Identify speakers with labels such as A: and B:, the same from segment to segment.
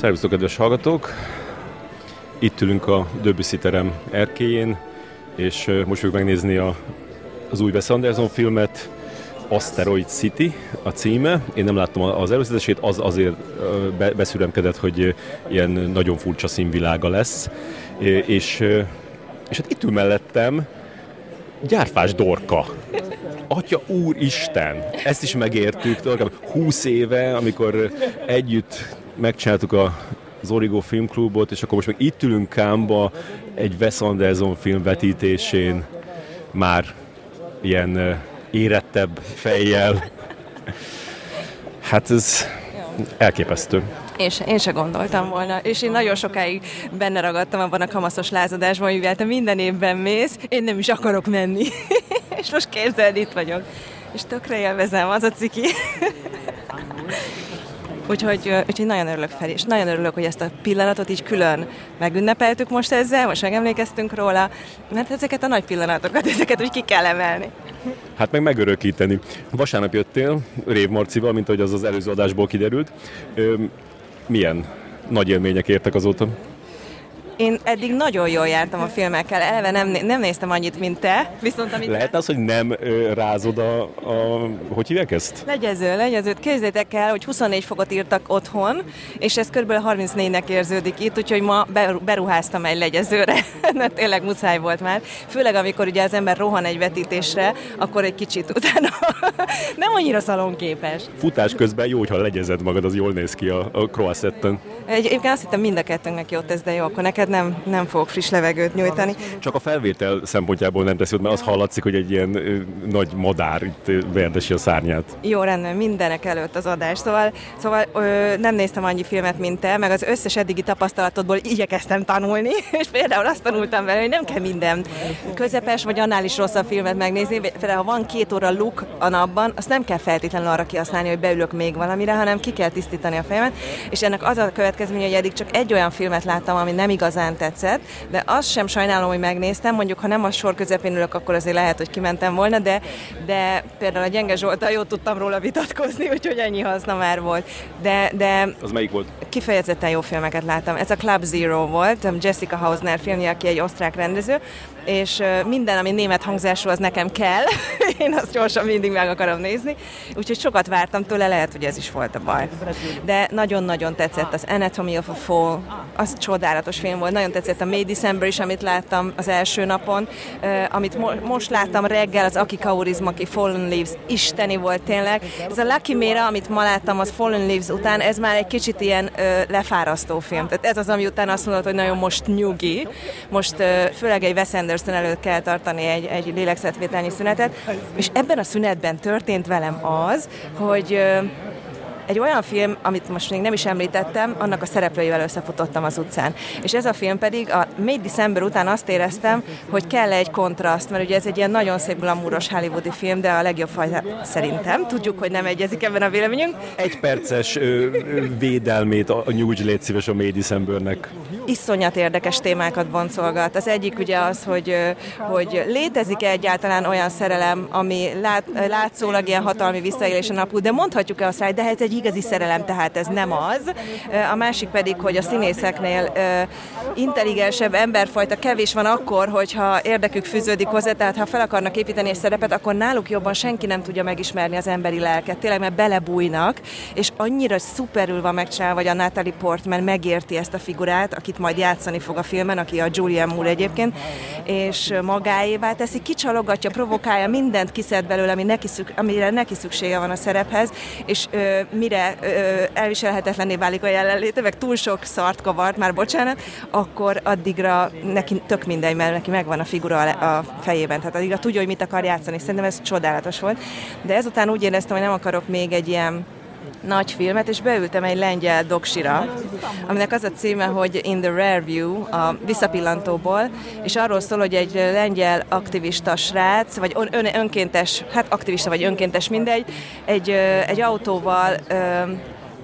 A: Szervusztok, kedves hallgatók! Itt ülünk a Debussy terem erkéjén, és most fogjuk megnézni a, az új Wes Anderson filmet, Asteroid City a címe. Én nem láttam az előzetesét, az azért be, beszüremkedett, hogy ilyen nagyon furcsa színvilága lesz. És, és hát itt ül mellettem Gyárfás Dorka. Atya úr Isten, ezt is megértük, 20 éve, amikor együtt megcsináltuk a az Origo Filmklubot, és akkor most meg itt ülünk Kámba egy Wes Anderson film vetítésén, már ilyen érettebb fejjel. Hát ez elképesztő.
B: Én se, én se gondoltam volna, és én nagyon sokáig benne ragadtam abban a kamaszos lázadásban, mivel te minden évben mész, én nem is akarok menni. és most képzeld, itt vagyok. És tökre élvezem, az a ciki. Úgyhogy, úgyhogy nagyon örülök fel, és nagyon örülök, hogy ezt a pillanatot így külön megünnepeltük most ezzel, most megemlékeztünk róla, mert ezeket a nagy pillanatokat, ezeket úgy ki kell emelni.
A: Hát meg megörökíteni. Vasárnap jöttél Rév Marcival, mint ahogy az az előző adásból kiderült. Ö, milyen nagy élmények értek azóta?
B: Én eddig nagyon jól jártam a filmekkel, eleve nem, nem néztem annyit, mint te, viszont amit...
A: Lehet az, hogy nem ö, rázod a, a... Hogy hívják ezt?
B: Legyező, legyező. Képzeljétek el, hogy 24 fokot írtak otthon, és ez kb. 34-nek érződik itt, úgyhogy ma beruháztam egy legyezőre, mert tényleg muszáj volt már. Főleg, amikor ugye az ember rohan egy vetítésre, akkor egy kicsit utána nem annyira szalonképes.
A: Futás közben jó, hogyha legyezed magad, az jól néz ki a, a croissetten.
B: Egyébként azt hittem mind a kettőnknek jót ez, de jó, akkor neked nem, nem fogok friss levegőt nyújtani.
A: Csak a felvétel szempontjából nem teszi, mert az hallatszik, hogy egy ilyen ö, nagy madár itt verdesi a szárnyát.
B: Jó, rendben, mindenek előtt az adás. Szóval, szóval ö, nem néztem annyi filmet, mint te, meg az összes eddigi tapasztalatodból igyekeztem tanulni, és például azt tanultam vele, hogy nem kell minden közepes vagy annál is rosszabb filmet megnézni. Például, ha van két óra luk a napban, azt nem kell feltétlenül arra kihasználni, hogy beülök még valamire, hanem ki kell tisztítani a fejemet, és ennek az a következménye, hogy eddig csak egy olyan filmet láttam, ami nem igazán tetszett, de azt sem sajnálom, hogy megnéztem, mondjuk ha nem a sor közepén ülök, akkor azért lehet, hogy kimentem volna, de, de például a Gyenge Zsoltal jót tudtam róla vitatkozni, úgyhogy ennyi haszna már volt. De, de
A: az melyik volt?
B: Kifejezetten jó filmeket láttam. Ez a Club Zero volt, Jessica Hausner filmje, aki egy osztrák rendező, és minden, ami német hangzású, az nekem kell. Én azt gyorsan mindig meg akarom nézni. Úgyhogy sokat vártam tőle, lehet, hogy ez is volt a baj. De nagyon-nagyon tetszett az Anatomy of a Fall, az csodálatos film volt. Nagyon tetszett a May December is, amit láttam az első napon. amit mo- most láttam reggel, az Aki Kaurismaki Fallen Leaves, isteni volt tényleg. Ez a Lucky Mera, amit ma láttam, az Fallen Leaves után, ez már egy kicsit ilyen ö, lefárasztó film. Tehát ez az, ami után azt mondod, hogy nagyon most nyugi. Most ö, főleg egy Wes Anderson előtt kell tartani egy, egy lélegzetvételnyi szünetet, és ebben a szünetben történt velem az, hogy egy olyan film, amit most még nem is említettem, annak a szereplőivel összefutottam az utcán. És ez a film pedig a May December után azt éreztem, hogy kell egy kontraszt, mert ugye ez egy ilyen nagyon szép glamúros hollywoodi film, de a legjobb fajta szerintem. Tudjuk, hogy nem egyezik ebben a véleményünk.
A: Egy perces ö, ö, védelmét a, nyújts légy szíves a May Decembernek.
B: Iszonyat érdekes témákat boncolgat. Az egyik ugye az, hogy, hogy létezik-e egyáltalán olyan szerelem, ami lát, látszólag ilyen hatalmi visszaélés a napú, de mondhatjuk-e azt rá, de ez egy igazi szerelem, tehát ez nem az. A másik pedig, hogy a színészeknél intelligensebb emberfajta kevés van akkor, hogyha érdekük fűződik hozzá, tehát ha fel akarnak építeni egy szerepet, akkor náluk jobban senki nem tudja megismerni az emberi lelket. Tényleg, mert belebújnak, és annyira szuperül van megcsinálva, hogy a Natalie Portman megérti ezt a figurát, akit majd játszani fog a filmen, aki a Julian Moore egyébként, és magáévá teszi, kicsalogatja, provokálja, mindent kiszed belőle, ami neki szük, amire neki szüksége van a szerephez, és ö, mire ö, elviselhetetlenné válik a jelenléte, meg túl sok szart kavart, már bocsánat, akkor addigra neki tök mindegy, mert neki megvan a figura a fejében, tehát addigra tudja, hogy mit akar játszani. Szerintem ez csodálatos volt. De ezután úgy éreztem, hogy nem akarok még egy ilyen nagy filmet, és beültem egy lengyel doksira, aminek az a címe, hogy In the Rare View, a visszapillantóból, és arról szól, hogy egy lengyel aktivista srác, vagy ön, önkéntes, hát aktivista vagy önkéntes, mindegy, egy, egy autóval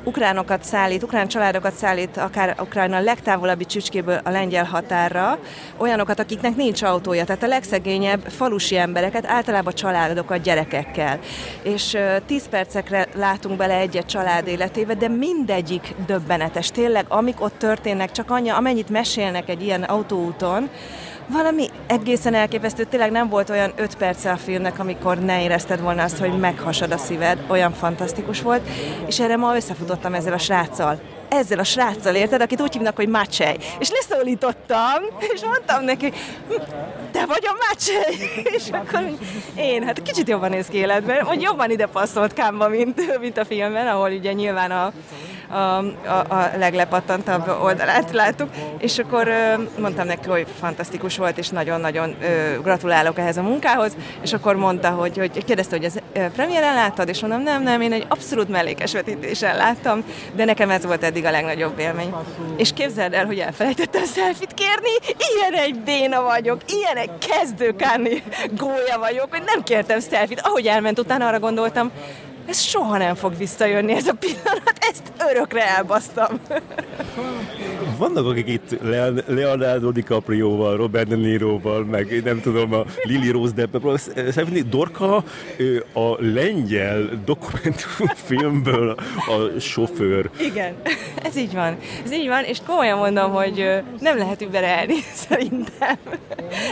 B: ukránokat szállít, ukrán családokat szállít, akár Ukrajna legtávolabbi csücskéből a lengyel határra, olyanokat, akiknek nincs autója, tehát a legszegényebb falusi embereket, általában családokat gyerekekkel. És 10 percekre látunk bele egy-egy család életébe, de mindegyik döbbenetes. Tényleg, amik ott történnek, csak annyi, amennyit mesélnek egy ilyen autóúton, valami egészen elképesztő, tényleg nem volt olyan öt perce a filmnek, amikor ne érezted volna azt, hogy meghasad a szíved, olyan fantasztikus volt, és erre ma összefutottam ezzel a sráccal. Ezzel a sráccal, érted, akit úgy hívnak, hogy Macsej. És leszólítottam, és mondtam neki, te vagy a Macsej? És akkor én, hát kicsit jobban néz ki életben, hogy jobban ide passzolt Kámba, mint, mint a filmben, ahol ugye nyilván a, a, a, a leglepattantabb oldalát láttuk, és akkor mondtam neki, hogy fantasztikus volt, és nagyon-nagyon gratulálok ehhez a munkához, és akkor mondta, hogy, hogy kérdezte, hogy ez premiéren láttad, és mondom, nem, nem, én egy abszolút mellékes vetítésen láttam, de nekem ez volt eddig a legnagyobb élmény. És képzeld el, hogy elfelejtettem szelfit kérni, ilyen egy béna vagyok, ilyen egy kezdőkáni gólya vagyok, hogy nem kértem szelfit. Ahogy elment utána, arra gondoltam, ez soha nem fog visszajönni ez a pillanat, ezt örökre elbasztam.
A: Vannak, akik itt Leonardo DiCaprio-val, Robert De Niro-val, meg nem tudom, a Lily Rose Depp, szerintem Dorka a lengyel dokumentumfilmből a sofőr.
B: Igen, ez így van. Ez így van, és komolyan mondom, hogy nem lehet überelni, szerintem.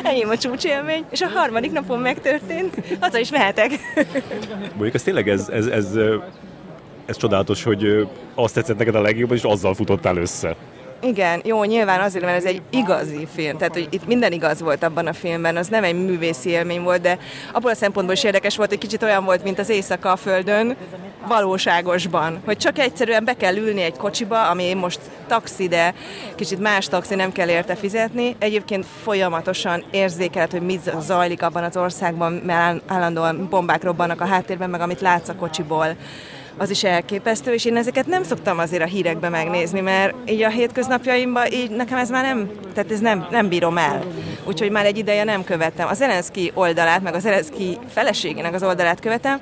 B: Enyém a csúcsélmény, és a harmadik napon megtörtént, haza is mehetek.
A: Mondjuk ez tényleg ez, ez, ez, ez csodálatos, hogy azt tetszett neked a legjobban, és azzal futottál össze.
B: Igen, jó, nyilván azért, mert ez egy igazi film, tehát hogy itt minden igaz volt abban a filmben, az nem egy művészi élmény volt, de abból a szempontból is érdekes volt, hogy kicsit olyan volt, mint az éjszaka a Földön, valóságosban, hogy csak egyszerűen be kell ülni egy kocsiba, ami most taxi, de kicsit más taxi, nem kell érte fizetni. Egyébként folyamatosan érzékelhet, hogy mi zajlik abban az országban, mert állandóan bombák robbannak a háttérben, meg amit látsz a kocsiból az is elképesztő, és én ezeket nem szoktam azért a hírekbe megnézni, mert így a hétköznapjaimban így nekem ez már nem, tehát ez nem, nem bírom el. Úgyhogy már egy ideje nem követtem. A Zelenszky oldalát, meg a Zelenszky feleségének az oldalát követem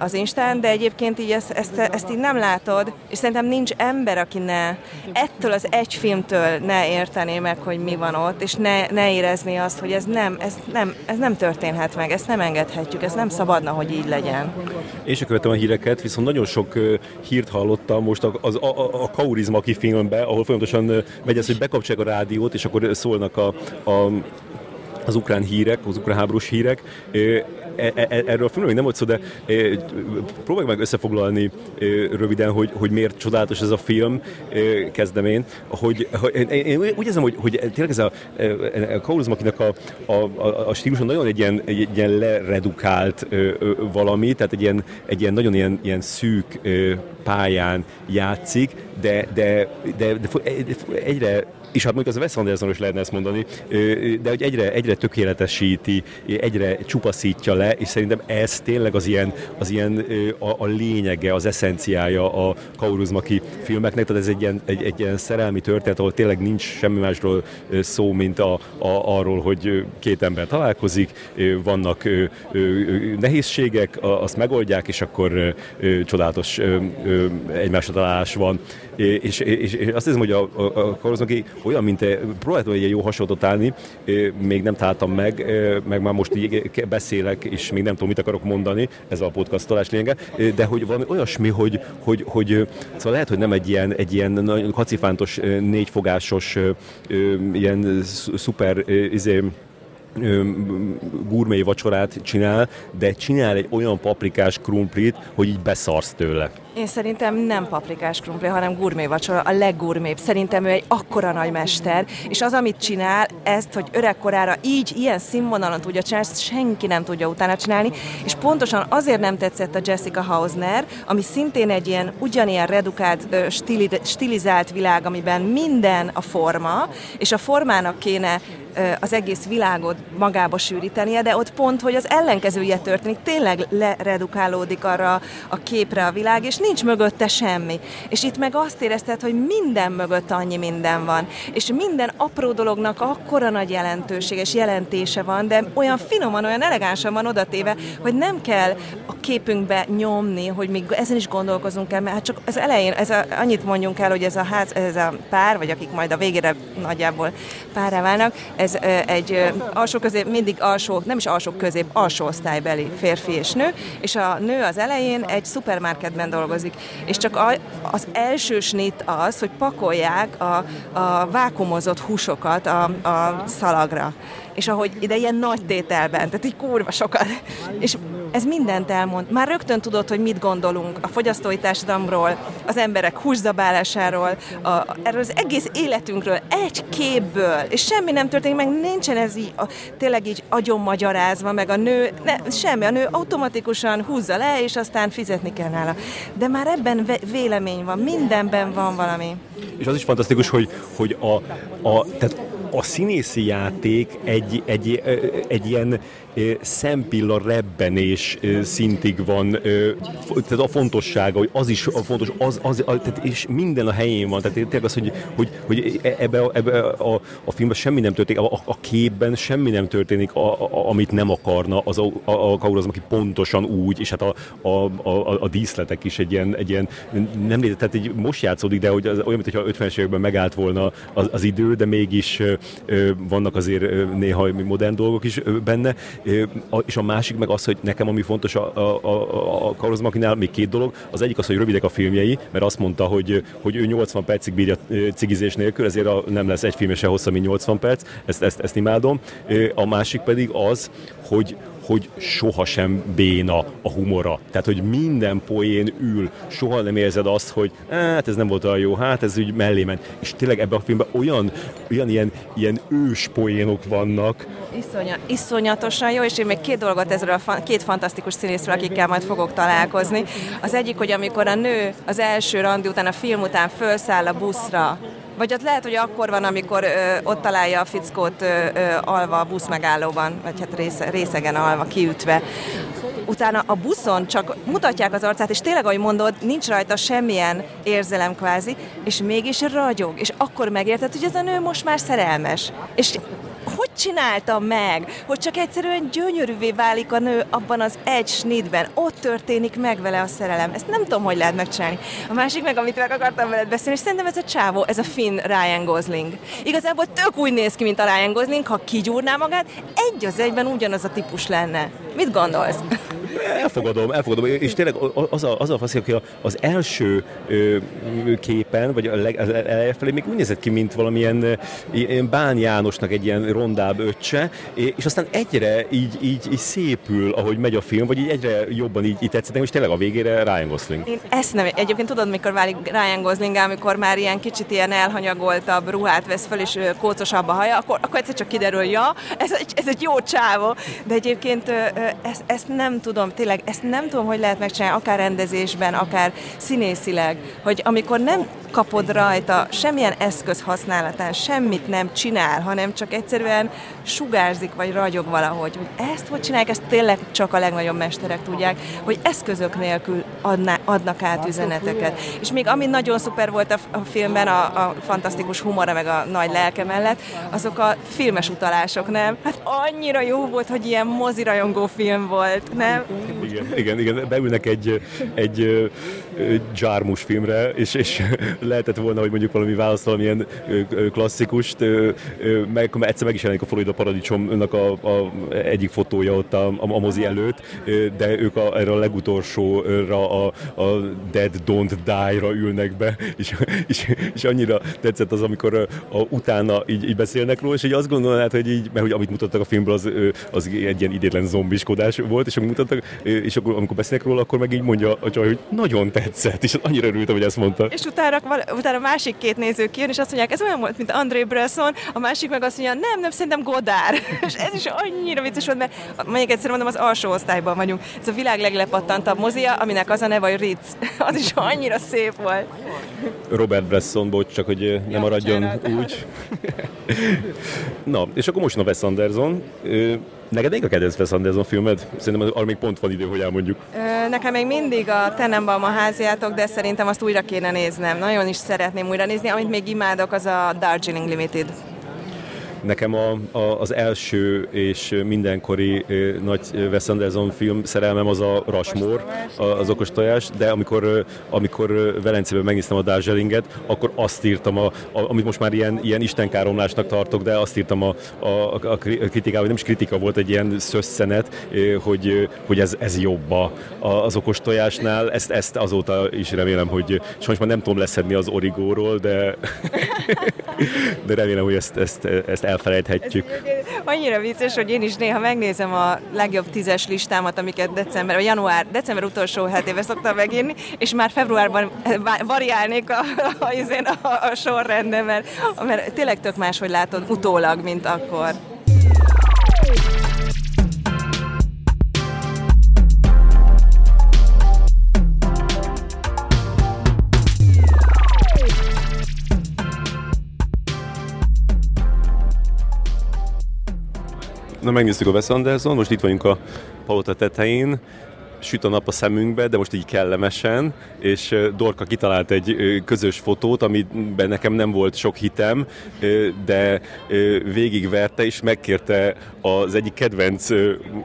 B: az Instán, de egyébként így ezt, ezt, ezt így nem látod, és szerintem nincs ember, aki ne ettől az egy filmtől ne értené meg, hogy mi van ott, és ne, ne érezni azt, hogy ez nem, ez, nem, ez nem történhet meg, ezt nem engedhetjük, ez nem szabadna, hogy így legyen.
A: Én sem követem a híreket, viszont nagyon sok hírt hallottam most a, a, a, a Kaurizmaki filmbe, ahol folyamatosan megy ez, hogy bekapcsolják a rádiót, és akkor szólnak a, a az ukrán hírek, az ukrán háborús hírek. E, e, e, erről a filmről még nem volt szó, de próbálj meg összefoglalni röviden, hogy, hogy miért csodálatos ez a film, kezdem én. Hogy, én úgy érzem, hogy, hogy tényleg ez a, a Kauluzmakinak a, a, a, a stílusa nagyon egy ilyen, egy ilyen leredukált valami, tehát egy ilyen, egy ilyen nagyon ilyen, ilyen szűk pályán játszik, de, de, de, de egyre és hát mondjuk az Wes Anderson is lehetne ezt mondani, de hogy egyre, egyre tökéletesíti, egyre csupaszítja le, és szerintem ez tényleg az ilyen, az ilyen a, a lényege, az eszenciája a Kauruzmaki filmeknek, tehát ez egy ilyen, egy, egy ilyen szerelmi történet, ahol tényleg nincs semmi másról szó, mint a, a, arról, hogy két ember találkozik, vannak nehézségek, azt megoldják, és akkor csodálatos egymásra találás van. És, és, és azt hiszem, hogy a, a, a olyan, mint próbáltam egy jó hasonlatot állni, még nem találtam meg, meg már most így beszélek, és még nem tudom, mit akarok mondani, ez a podcastolás lényege, de hogy valami olyasmi, hogy, hogy, hogy szóval lehet, hogy nem egy ilyen, egy ilyen nagyon kacifántos, négyfogásos, ilyen szuper izé, gurmé vacsorát csinál, de csinál egy olyan paprikás krumplit, hogy így beszarsz tőle.
B: Én szerintem nem paprikás krumpli, hanem gurmé vacsora, a leggurmébb. Szerintem ő egy akkora nagy mester, és az, amit csinál, ezt, hogy öregkorára így, ilyen színvonalon tudja csinálni, ezt senki nem tudja utána csinálni, és pontosan azért nem tetszett a Jessica Hausner, ami szintén egy ilyen ugyanilyen redukált, stilizált világ, amiben minden a forma, és a formának kéne az egész világot magába sűrítenie, de ott pont, hogy az ellenkezője történik, tényleg leredukálódik arra a képre a világ, és nincs mögötte semmi. És itt meg azt érezted, hogy minden mögött annyi minden van. És minden apró dolognak akkora nagy jelentőség és jelentése van, de olyan finoman, olyan elegánsan van odatéve, hogy nem kell a képünkbe nyomni, hogy még ezen is gondolkozunk el, mert hát csak az elején, ez a, annyit mondjunk el, hogy ez a ház, ez a pár, vagy akik majd a végére nagyjából párra válnak, ez egy alsó közép, mindig alsó, nem is alsó közép, alsó osztálybeli férfi és nő, és a nő az elején egy szupermarketben dolgozik, és csak a, az első snit az, hogy pakolják a, a vákumozott húsokat a, a szalagra és ahogy ide ilyen nagy tételben, tehát így kurva sokat. És ez mindent elmond. Már rögtön tudod, hogy mit gondolunk a fogyasztói társadalomról, az emberek húszabálásáról, a, erről az egész életünkről, egy képből, és semmi nem történik, meg nincsen ez így, a, tényleg így agyon magyarázva, meg a nő, ne, semmi, a nő automatikusan húzza le, és aztán fizetni kell nála. De már ebben vélemény van, mindenben van valami.
A: És az is fantasztikus, hogy, hogy a, a, tehát a színészi játék egy, egy, egy ilyen szempilla rebbenés szintig van, tehát a fontossága, hogy az is a fontos, az, az, tehát és minden a helyén van, tehát tényleg az, hogy, hogy, hogy e, ebbe, a, ebbe a, a filmben semmi nem történik, a, a képben semmi nem történik, a, a, amit nem akarna az a, a, a Kaur az, aki pontosan úgy, és hát a, a, a, a díszletek is egy ilyen, egy ilyen nem létezik, tehát egy most játszódik, de hogy az, olyan, mintha 50-es években megállt volna az, az idő, de mégis ö, vannak azért néha modern dolgok is benne, és a másik meg az, hogy nekem ami fontos a, a, a, a Carlos Makinál még két dolog. Az egyik az, hogy rövidek a filmjei, mert azt mondta, hogy, hogy ő 80 percig bírja cigizés nélkül, ezért a, nem lesz egy film se hosszabb, mint 80 perc, ezt, ezt, ezt imádom. A másik pedig az, hogy, hogy sohasem béna a humora. Tehát, hogy minden poén ül, soha nem érzed azt, hogy hát ez nem volt olyan jó, hát ez úgy mellé ment. És tényleg ebben a filmben olyan, olyan ilyen, ilyen ős poénok vannak.
B: Iszonya, iszonyatosan jó, és én még két dolgot ezzel a fa- két fantasztikus színészről, akikkel majd fogok találkozni. Az egyik, hogy amikor a nő az első randi után, a film után felszáll a buszra, vagy ott lehet, hogy akkor van, amikor ö, ott találja a fickót ö, ö, alva a busz megállóban, vagy hát része, részegen alva, kiütve. Utána a buszon csak mutatják az arcát, és tényleg, ahogy mondod, nincs rajta semmilyen érzelem kvázi, és mégis ragyog, és akkor megérted, hogy ez a nő most már szerelmes. És hogy csinálta meg, hogy csak egyszerűen gyönyörűvé válik a nő abban az egy snitben, ott történik meg vele a szerelem. Ezt nem tudom, hogy lehet megcsinálni. A másik meg, amit meg akartam veled beszélni, és szerintem ez a csávó, ez a finn Ryan Gosling. Igazából tök úgy néz ki, mint a Ryan Gosling, ha kigyúrná magát, egy az egyben ugyanaz a típus lenne. Mit gondolsz?
A: Elfogadom, elfogadom. És tényleg az a, az a fasz, hogy az első képen, vagy a leg, az eleje felé még úgy nézett ki, mint valamilyen ilyen Bán Jánosnak egy ilyen rondább öccse, és aztán egyre így, így, így szépül, ahogy megy a film, vagy így egyre jobban így, így tetszett, és tényleg a végére Ryan Gosling.
B: Én ezt nem, egyébként tudod, mikor válik Ryan Gosling, amikor már ilyen kicsit ilyen elhanyagoltabb ruhát vesz fel, és kócosabb a haja, akkor, akkor egyszer csak kiderül, ja, ez, egy, ez egy jó csávó. De egyébként ezt, ezt nem tudom, tényleg ezt nem tudom, hogy lehet megcsinálni, akár rendezésben, akár színészileg, hogy amikor nem kapod rajta semmilyen eszköz használatán, semmit nem csinál, hanem csak egyszerűen sugárzik vagy ragyog valahogy, hogy ezt hogy csinálják, ezt tényleg csak a legnagyobb mesterek tudják, hogy eszközök nélkül adná, adnak át üzeneteket. És még ami nagyon szuper volt a, a filmben, a, a fantasztikus humora meg a nagy lelke mellett, azok a filmes utalások, nem? Hát annyira jó volt, hogy ilyen mozirajongó film volt, nem?
A: Igen, igen, igen. beülnek egy, egy dzsármus filmre, és, és lehetett volna, hogy mondjuk valami választ valamilyen klasszikust, meg egyszer meg is jelenik a Florida Paradicsomnak a, a, egyik fotója ott a, a, a mozi előtt, de ők a, erre a legutolsóra, a, a Dead Don't Die-ra ülnek be, és, és, és annyira tetszett az, amikor a, a, utána így, így beszélnek róla, és így azt gondolnád, hogy így, mert hogy amit mutattak a filmből, az, az egy ilyen idétlen zombiskodás volt, és amit mutattak, és akkor amikor beszélnek róla, akkor meg így mondja a csaj, hogy nagyon tetszett, és annyira örültem, hogy ezt mondta.
B: És utána, utána a másik két néző kijön, és azt mondják, ez olyan volt, mint André Bresson, a másik meg azt mondja, nem, nem, szerintem Godár. és ez is annyira vicces volt, mert mondjuk egyszer mondom, az alsó osztályban vagyunk. Ez a világ leglepattantabb mozia, aminek az a neve, hogy Ritz. az is annyira szép volt.
A: Robert Bresson, bocs, csak hogy nem ja, maradjon bocsánat. úgy. Na, és akkor most a Wes Anderson. Neked még a kedvenc Wes Anderson filmed? Szerintem arra még pont van idő, hogy elmondjuk.
B: Nekem még mindig a Tenenbaum a háziátok, de szerintem azt újra kéne néznem. Nagyon is szeretném újra nézni. Amit még imádok, az a Darjeeling Limited.
A: Nekem a, a, az első és mindenkori nagy Wes Anderson film szerelmem az a Rushmore, az okos tojás, de amikor, amikor Velencében megnéztem a Darjeelinget, akkor azt írtam, a, a, amit most már ilyen, ilyen istenkáromlásnak tartok, de azt írtam a, a, a kritikával, nem is kritika volt egy ilyen szösszenet, hogy, hogy ez, ez jobb az okos tojásnál. Ezt, ezt azóta is remélem, hogy sajnos már nem tudom leszedni az origóról, de, de remélem, hogy ezt, ezt, ezt elfelejthetjük.
B: Annyira vicces, hogy én is néha megnézem a legjobb tízes listámat, amiket december, vagy január, december utolsó hetébe szoktam megírni, és már februárban variálnék a, a, a, a sorrendben, mert, mert tényleg tök más, hogy látod utólag, mint akkor.
A: Megnéztük a Wes Anderson, most itt vagyunk a palota tetején, süt a nap a szemünkbe, de most így kellemesen, és Dorka kitalált egy közös fotót, amiben nekem nem volt sok hitem, de végigverte és megkérte az egyik kedvenc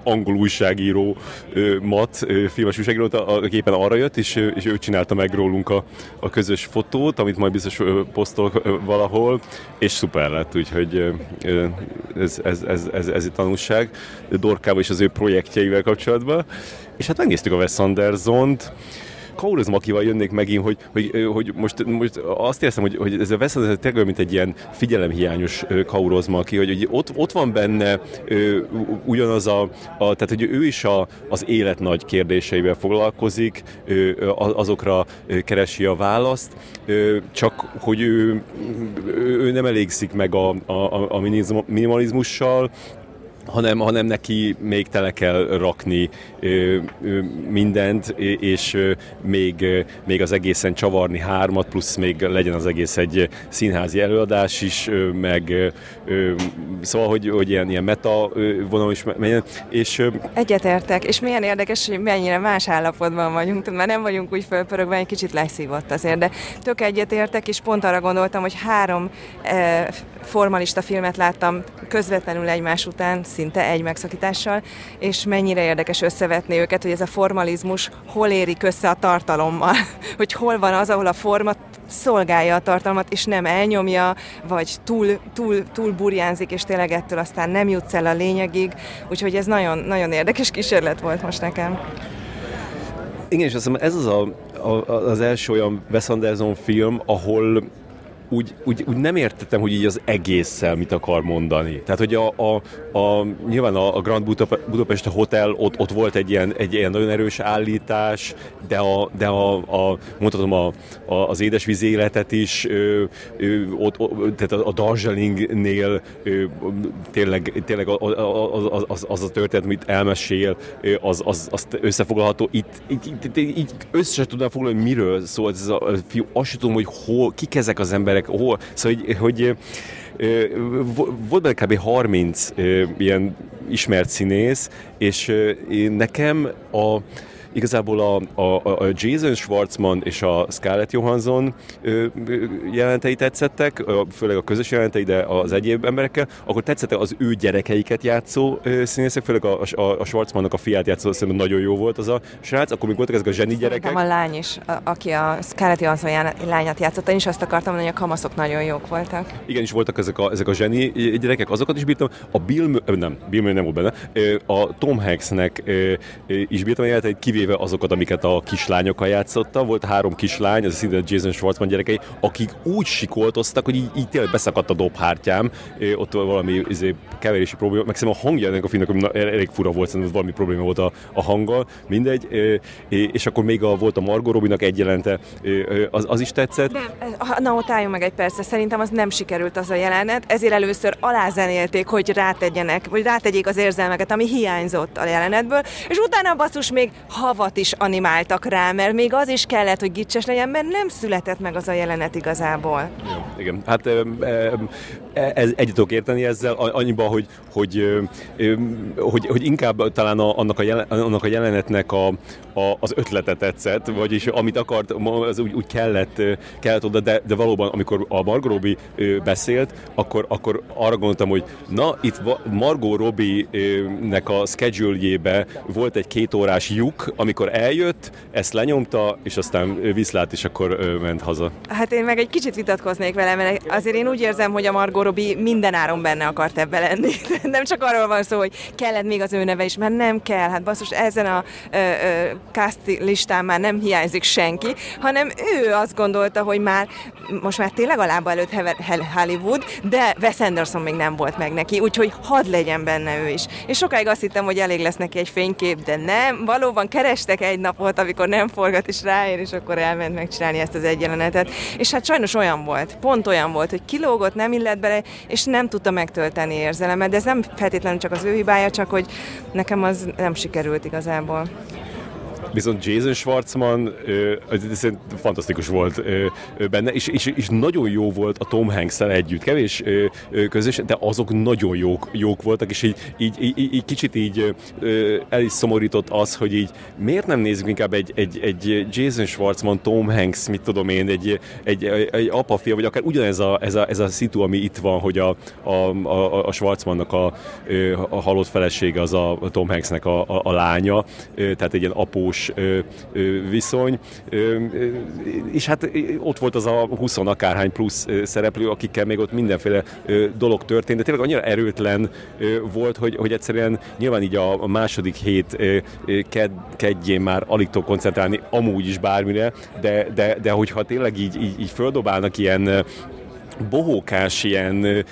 A: angol újságíró mat, filmes újságírót, aki éppen arra jött, és, és ő csinálta meg rólunk a, a közös fotót, amit majd biztos posztol valahol, és szuper lett, úgyhogy ez, ez, ez, ez, ez egy tanulság Dorkával és az ő projektjeivel kapcsolatban. És hát megnéztük a Wes Anderson-t, Kaurizmakival jönnék megint, hogy, hogy, hogy most, most azt érzem, hogy, hogy ez a Wes Anderson tényleg mint egy ilyen figyelemhiányos Kaurizmaki, hogy, hogy ott, ott van benne ö, ugyanaz a, a, tehát hogy ő is a, az élet nagy kérdéseivel foglalkozik, ö, azokra keresi a választ, ö, csak hogy ő, ő nem elégszik meg a, a, a minimalizmussal, hanem, hanem neki még tele kell rakni ö, ö, mindent, és ö, még, még az egészen csavarni hármat, plusz még legyen az egész egy színházi előadás is, ö, meg ö, szóval, hogy, hogy ilyen, ilyen meta vonal is menjen. És, ö,
B: Egyetértek, és milyen érdekes, hogy mennyire más állapotban vagyunk, mert nem vagyunk úgy fölpörögve, egy kicsit leszívott azért, de tök egyetértek, és pont arra gondoltam, hogy három e, formalista filmet láttam közvetlenül egymás után, szinte egy megszakítással, és mennyire érdekes összevetni őket, hogy ez a formalizmus hol érik össze a tartalommal, hogy hol van az, ahol a forma szolgálja a tartalmat, és nem elnyomja, vagy túl, túl, túl burjánzik, és tényleg ettől aztán nem jutsz el a lényegig, úgyhogy ez nagyon, nagyon érdekes kísérlet volt most nekem.
A: Igen, és azt hiszem, ez az a, a, az első olyan Wes Anderson film, ahol úgy, úgy, úgy nem értettem, hogy így az egésszel mit akar mondani. Tehát, hogy a, a, a nyilván a, Grand Budapest Hotel, ott, ott volt egy ilyen, egy ilyen nagyon erős állítás, de, a, de a, a mondhatom a, a, az édesvízi életet is, ö, ö, ott, ott, tehát a, a Darjeelingnél ö, tényleg, tényleg az, az, az, a történet, amit elmesél, az, az, az összefoglalható. Itt, itt, itt, itt össze sem tudnám foglalni, miről szól ez a fiú. Azt sem tudom, hogy hol, kik ezek az emberek, emberek, hol, szóval, hogy, hogy volt benne kb. 30 ilyen ismert színész, és nekem a Igazából a, a, a Jason Schwartzman és a Scarlett Johansson jelentei tetszettek, főleg a közös jelentei, de az egyéb emberekkel, akkor tetszettek az ő gyerekeiket játszó színészek, főleg a, a, a Schwartzmannak a fiát játszó, szerintem nagyon jó volt az a srác, akkor még voltak ezek a zseni gyerekek.
B: Szerintem a lány is, a, aki a Scarlett Johansson lányát játszott, én is azt akartam mondani, hogy a kamaszok nagyon jók voltak.
A: Igen, is voltak ezek a, ezek a zseni gyerekek, azokat is bírtam. A Bill, nem, Bill nem volt benne, a Tom Hanksnek is bírtam a kivéve kivéve azokat, amiket a kislányokkal játszotta. Volt három kislány, ez szinte Jason Schwartzman gyerekei, akik úgy sikoltoztak, hogy így, így tényleg beszakadt a dobhártyám, ott valami izé, keverési probléma, meg szerintem a hangja ennek a filmnek elég fura volt, szerintem valami probléma volt a, a hanggal, mindegy, és akkor még a, volt a Margot Robinak egy jelente, az, az is tetszett. Nem,
B: na ott álljunk meg egy percre, szerintem az nem sikerült az a jelenet, ezért először alázenélték, hogy rátegyenek, vagy rátegyék az érzelmeket, ami hiányzott a jelenetből, és utána basszus még ha havat is animáltak rá, mert még az is kellett, hogy gicses legyen, mert nem született meg az a jelenet igazából.
A: Igen, hát egyet tudok érteni ezzel, annyiban, hogy, hogy, hogy, hogy inkább talán a, annak, a jelen, annak a jelenetnek a, a, az ötlete tetszett, vagyis amit akart, az úgy, úgy kellett, kellett oda, de, de valóban, amikor a Margot Robbie beszélt, akkor, akkor arra gondoltam, hogy na, itt Margot Robbie-nek a schedule volt egy két órás lyuk, amikor eljött, ezt lenyomta, és aztán viszlát, és akkor ment haza.
B: Hát én meg egy kicsit vitatkoznék vele, mert azért én úgy érzem, hogy a Margot Robbie minden áron benne akart ebbe lenni. nem csak arról van szó, hogy kellett még az ő neve is, mert nem kell. Hát basszus, ezen a ö, ö, cast listán már nem hiányzik senki, hanem ő azt gondolta, hogy már most már tényleg a lába előtt Hollywood, de Wes Anderson még nem volt meg neki, úgyhogy hadd legyen benne ő is. És sokáig azt hittem, hogy elég lesz neki egy fénykép, de nem, valóban kerestek egy napot, amikor nem forgat, és ráér, és akkor elment megcsinálni ezt az egy jelenetet. És hát sajnos olyan volt, pont olyan volt, hogy kilógott, nem illett bele, és nem tudta megtölteni érzelemet, de ez nem feltétlenül csak az ő hibája, csak hogy nekem az nem sikerült igazából.
A: Viszont Jason Schwartzman ez fantasztikus volt benne, és, és, és nagyon jó volt a Tom hanks együtt. Kevés közös, de azok nagyon jók, jók voltak, és így, így, így, így kicsit így el is szomorított az, hogy így miért nem nézzük inkább egy, egy, egy Jason Schwartzman, Tom Hanks, mit tudom én, egy, egy, egy, egy apa-fia, vagy akár ugyanez a, ez a, ez a szitu, ami itt van, hogy a, a, a, a Schwartzmannak a, a halott felesége az a Tom Hanksnek a, a, a lánya, tehát egy ilyen após viszony, és hát ott volt az a 20 akárhány plusz szereplő, akikkel még ott mindenféle dolog történt, de tényleg annyira erőtlen volt, hogy, hogy egyszerűen nyilván így a második hét ked, kedjén már alig tudok koncentrálni amúgy is bármire, de, de, de hogyha tényleg így, így, így földobálnak ilyen bohókás, ilyen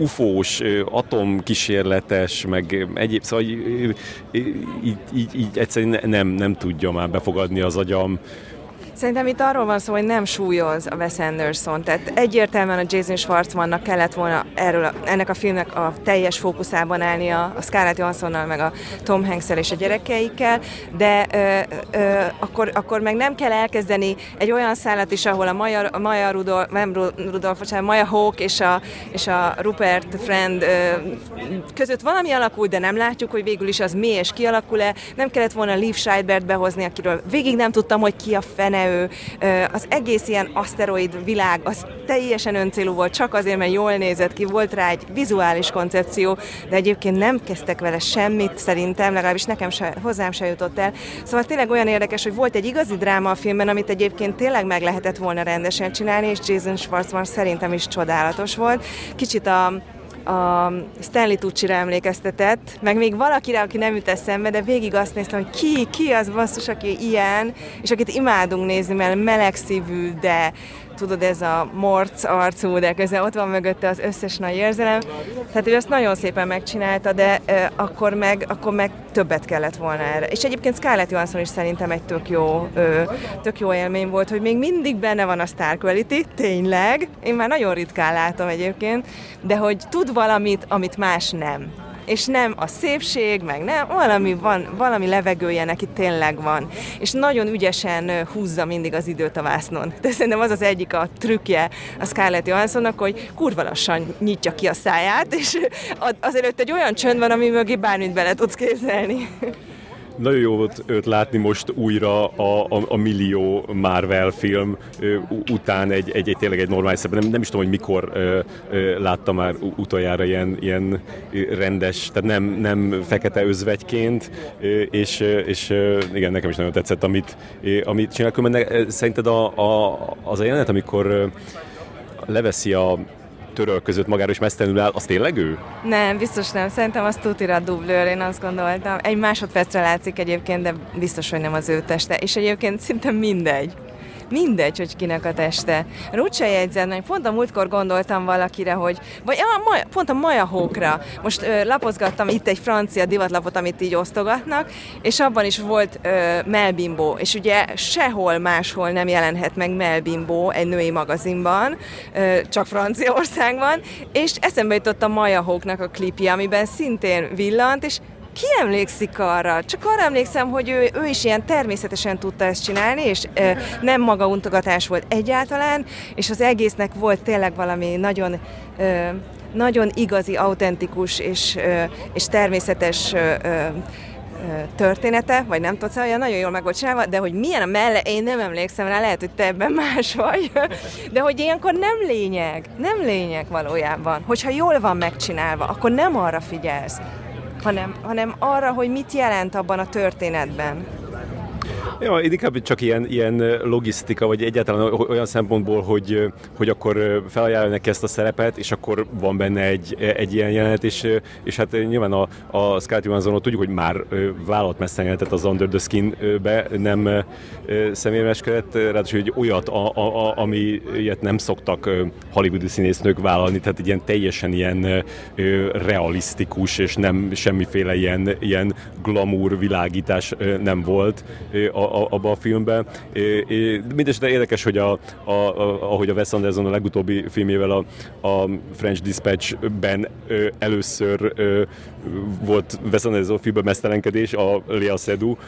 A: ufós, atomkísérletes, meg egyéb, szóval így, így, így, egyszerűen nem, nem tudja már befogadni az agyam
B: Szerintem itt arról van szó, hogy nem súlyoz a Wes Anderson, tehát egyértelműen a Jason Schwartzmannak kellett volna erről a, ennek a filmnek a teljes fókuszában állni a, a Scarlett Johanssonnal, meg a Tom hanks és a gyerekeikkel, de ö, ö, akkor, akkor meg nem kell elkezdeni egy olyan szállat is, ahol a Maja, a Maja Rudolf, nem Rudolf, bocsánat, Maja Hawk és a, és a Rupert Friend ö, között valami alakult, de nem látjuk, hogy végül is az mi és kialakul-e. Nem kellett volna Liv Scheidbert behozni, akiről végig nem tudtam, hogy ki a fene ő, az egész ilyen aszteroid világ, az teljesen öncélú volt, csak azért, mert jól nézett ki, volt rá egy vizuális koncepció, de egyébként nem kezdtek vele semmit szerintem, legalábbis nekem se, hozzám se jutott el. Szóval tényleg olyan érdekes, hogy volt egy igazi dráma a filmben, amit egyébként tényleg meg lehetett volna rendesen csinálni, és Jason Schwartzman szerintem is csodálatos volt. Kicsit a a Stanley Tucci-ra emlékeztetett, meg még valakire, aki nem jut eszembe, de végig azt néztem, hogy ki, ki az basszus, aki ilyen, és akit imádunk nézni, mert melegszívű, de tudod, ez a morc arcú, de közben ott van mögötte az összes nagy érzelem. Tehát ő azt nagyon szépen megcsinálta, de uh, akkor, meg, akkor meg többet kellett volna erre. És egyébként Scarlett Johansson is szerintem egy tök jó, uh, tök jó élmény volt, hogy még mindig benne van a star quality, tényleg. Én már nagyon ritkán látom egyébként, de hogy tud valamit, amit más nem és nem a szépség, meg nem, valami van, valami levegője neki tényleg van. És nagyon ügyesen húzza mindig az időt a vásznon. De szerintem az az egyik a trükkje a Scarlett Johanssonnak, hogy kurva lassan nyitja ki a száját, és azelőtt egy olyan csönd van, ami mögé bármit bele tudsz képzelni.
A: Nagyon jó volt őt látni most újra a, a, a millió Marvel film ö, után egy, egy, egy tényleg egy normális szebb. Nem, nem is tudom, hogy mikor ö, ö, láttam már utoljára ilyen, ilyen rendes, tehát nem, nem fekete özvegyként, ö, és, és ö, igen, nekem is nagyon tetszett, amit, ö, amit csinál. Szerinted a, a, az a jelenet, amikor leveszi a töröl között magára is mesztelenül áll, az tényleg ő?
B: Nem, biztos nem. Szerintem az tutira dublőr, én azt gondoltam. Egy másodpercre látszik egyébként, de biztos, hogy nem az ő teste. És egyébként szinte mindegy mindegy, hogy kinek a teste. Rucsa jegyzett, pont a múltkor gondoltam valakire, hogy, vagy a, pont a majahókra. Most ö, lapozgattam itt egy francia divatlapot, amit így osztogatnak, és abban is volt ö, Melbimbo, és ugye sehol máshol nem jelenhet meg Melbimbo egy női magazinban, ö, csak Franciaországban, és eszembe jutott a majahóknak a klipje, amiben szintén villant, és ki emlékszik arra? Csak arra emlékszem, hogy ő, ő is ilyen természetesen tudta ezt csinálni, és ö, nem maga untogatás volt egyáltalán, és az egésznek volt tényleg valami nagyon ö, nagyon igazi, autentikus és, ö, és természetes ö, története, vagy nem tudsz, olyan nagyon jól meg volt csinálva, de hogy milyen a melle, én nem emlékszem rá, lehet, hogy te ebben más vagy, de hogy ilyenkor nem lényeg, nem lényeg valójában. Hogyha jól van megcsinálva, akkor nem arra figyelsz, hanem, hanem arra, hogy mit jelent abban a történetben.
A: Ja, inkább csak ilyen, ilyen logisztika, vagy egyáltalán olyan szempontból, hogy, hogy akkor felajánlják ezt a szerepet, és akkor van benne egy, egy ilyen jelenet, és, és hát nyilván a, a Scarlett Johansson tudjuk, hogy már vállalt messzenyeletet az Under the Skin-be, nem személyemeskedett, ráadásul egy olyat, a, a, a, ami ilyet nem szoktak hollywoodi színésznők vállalni, tehát ilyen teljesen ilyen realisztikus, és nem semmiféle ilyen, ilyen glamour világítás nem volt a, abban a filmben. Mindenesetre érdekes, hogy a, a, a, ahogy a Wes Anderson a legutóbbi filmével a, a French Dispatch-ben először volt Wes Anderson filmben mesztelenkedés, a Lea Seydoux,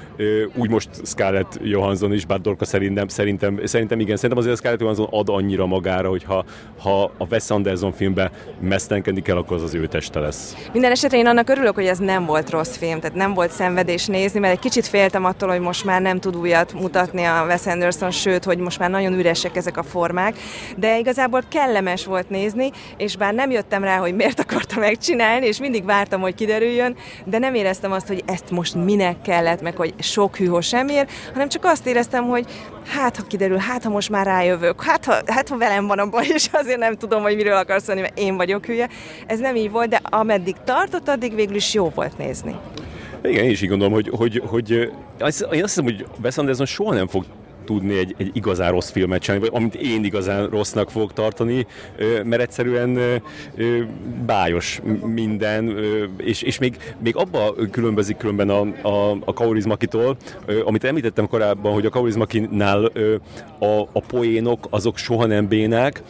A: úgy most Scarlett Johansson is, bár Dorka szerintem, szerintem, szerintem igen, szerintem azért a Scarlett Johansson ad annyira magára, hogy ha, ha a Wes Anderson filmben mesztelenkedni kell, akkor az az ő teste lesz.
B: Minden esetre én annak örülök, hogy ez nem volt rossz film, tehát nem volt szenvedés nézni, mert egy kicsit féltem attól, hogy most már nem tud újat mutatni a Wes Anderson, sőt, hogy most már nagyon üresek ezek a formák, de igazából kellemes volt nézni, és bár nem jöttem rá, hogy miért akarta megcsinálni, és mindig vártam, hogy kiderüljön, de nem éreztem azt, hogy ezt most minek kellett, meg hogy sok hűhó semmiért, hanem csak azt éreztem, hogy hát ha kiderül, hát ha most már rájövök, hát ha, hát ha velem van a baj, és azért nem tudom, hogy miről akarsz mondani, mert én vagyok hülye. Ez nem így volt, de ameddig tartott, addig végül is jó volt nézni.
A: Igen, én is így gondolom, hogy, hogy, hogy én azt hiszem, hogy Wes Anderson soha nem fog tudni egy, egy igazán rossz filmet csinálni, vagy amit én igazán rossznak fogok tartani, mert egyszerűen bájos minden, és, és még, még abba különbözik különben a, a, a Kaurismakitól, amit említettem korábban, hogy a Kaurismakinál a, a poénok azok soha nem bénák,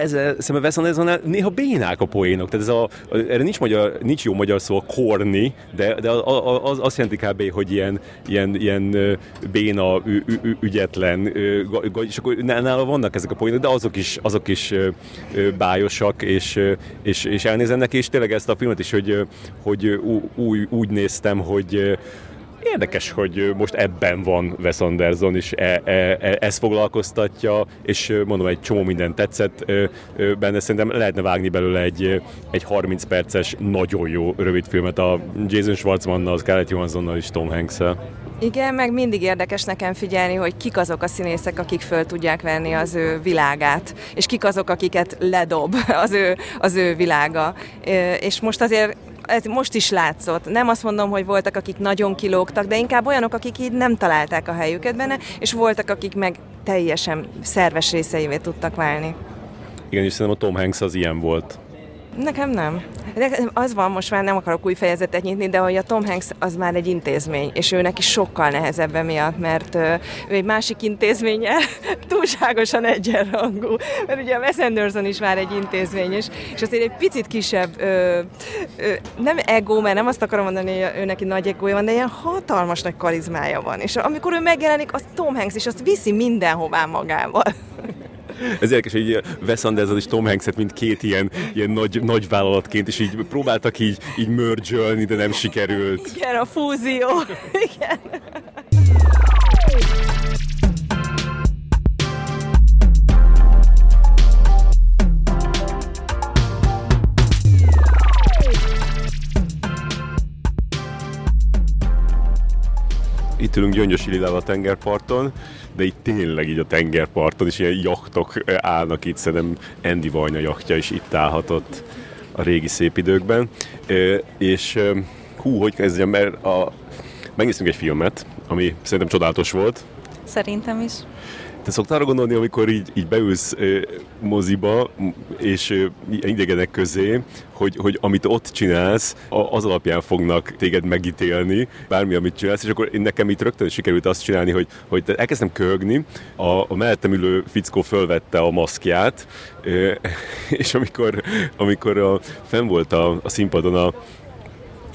A: ezzel szemben Wes Andersonnál néha bénák a poénok, tehát ez a, erre nincs, magyar, nincs jó magyar szó a korni, de, de az, azt jelenti kb. hogy ilyen, ilyen, ilyen béna, ü, ü, ügyetlen, és akkor nála vannak ezek a poénok, de azok is, azok is bájosak, és, és, és elnézem neki, és tényleg ezt a filmet is, hogy, hogy úgy, úgy néztem, hogy Érdekes, hogy most ebben van Wes Anderson, és e, e, e, ez foglalkoztatja, és mondom, egy csomó minden tetszett benne. Szerintem lehetne vágni belőle egy, egy 30 perces, nagyon jó rövidfilmet a Jason Schwartzmannal, Scarlett Johanssonnal és Tom hanks -el.
B: Igen, meg mindig érdekes nekem figyelni, hogy kik azok a színészek, akik föl tudják venni az ő világát, és kik azok, akiket ledob az ő, az ő világa. És most azért ez most is látszott. Nem azt mondom, hogy voltak, akik nagyon kilógtak, de inkább olyanok, akik így nem találták a helyüket benne, és voltak, akik meg teljesen szerves részeivé tudtak válni.
A: Igen, és szerintem a Tom Hanks az ilyen volt.
B: Nekem nem. De az van, most már nem akarok új fejezetet nyitni, de hogy a Tom Hanks az már egy intézmény, és ő neki sokkal nehezebb emiatt, mert ő egy másik intézménye túlságosan egyenrangú. Mert ugye a Wes Anderson is már egy intézmény, és, és azért egy picit kisebb, ö, ö, nem ego, mert nem azt akarom mondani, hogy ő neki nagy egója van, de ilyen hatalmas nagy karizmája van. És amikor ő megjelenik, az Tom Hanks, és azt viszi mindenhová magával.
A: Ez érdekes, hogy Wes Anderson és Tom Hanks-et mint két ilyen, ilyen nagy, nagy vállalatként, és így próbáltak így, így merge de nem sikerült.
B: Igen, a fúzió. Igen.
A: Itt ülünk Gyöngyösi Lilával a tengerparton, de itt tényleg így a tengerparton is ilyen jachtok állnak itt, szerintem Andy Vajna jachtja is itt állhatott a régi szép időkben. És hú, hogy kezdjem, mert a, megnéztünk egy filmet, ami szerintem csodálatos volt.
C: Szerintem is.
A: Te szoktál arra gondolni, amikor így, így beülsz moziba, és ö, idegenek közé, hogy, hogy amit ott csinálsz, az alapján fognak téged megítélni, bármi, amit csinálsz, és akkor én nekem itt rögtön sikerült azt csinálni, hogy, hogy elkezdtem köhögni, a, a mellettem ülő fickó fölvette a maszkját, és amikor, amikor a, fenn volt a, a színpadon a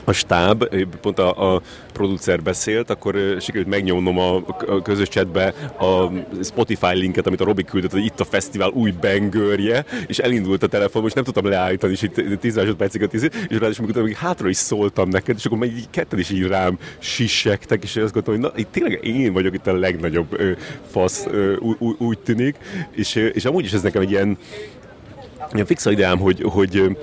A: a stáb, pont a, a producer beszélt, akkor sikerült megnyomnom a, a közös chatbe a Spotify linket, amit a Robi küldött, hogy itt a fesztivál új bengörje, és elindult a telefon, most nem tudtam leállítani, és itt 10 másodpercig a 10, és ráadásul amikor még hátra is szóltam neked, és akkor meg így ketten is így rám sissegtek, és azt gondoltam, hogy na, itt tényleg én vagyok itt a legnagyobb ö, fasz, ö, úgy, úgy tűnik, és, és amúgy is ez nekem egy ilyen, ilyen fixa ideám, hogy, hogy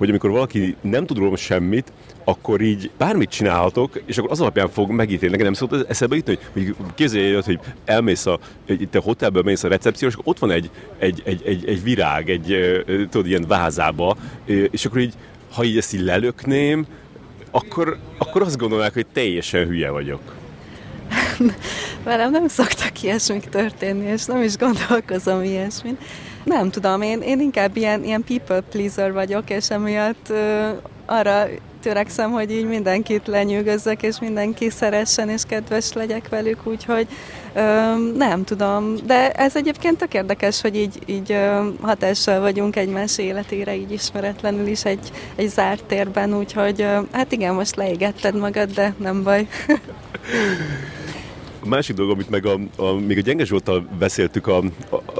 A: hogy amikor valaki nem tud róla semmit, akkor így bármit csinálhatok, és akkor az alapján fog megítélni. Nekem nem szólt eszembe jutni, hogy, képzelj hogy elmész a, itt a hotelből mész a akkor ott van egy, egy, egy, egy, egy virág, egy, tudod, ilyen vázába, és akkor így, ha így ezt így lelökném, akkor, akkor azt gondolnák, hogy teljesen hülye vagyok.
C: Velem nem szoktak ilyesmik történni, és nem is gondolkozom ilyesmin. Nem tudom, én, én inkább ilyen, ilyen people pleaser vagyok, és emiatt ö, arra törekszem, hogy így mindenkit lenyűgözzek, és mindenki szeressen, és kedves legyek velük, úgyhogy ö, nem tudom. De ez egyébként tök érdekes, hogy így, így ö, hatással vagyunk egymás életére, így ismeretlenül is egy, egy zárt térben, úgyhogy ö, hát igen, most leégetted magad, de nem baj.
A: A másik dolog, amit meg a, a, még a Gyenge Zsoltal beszéltük a, a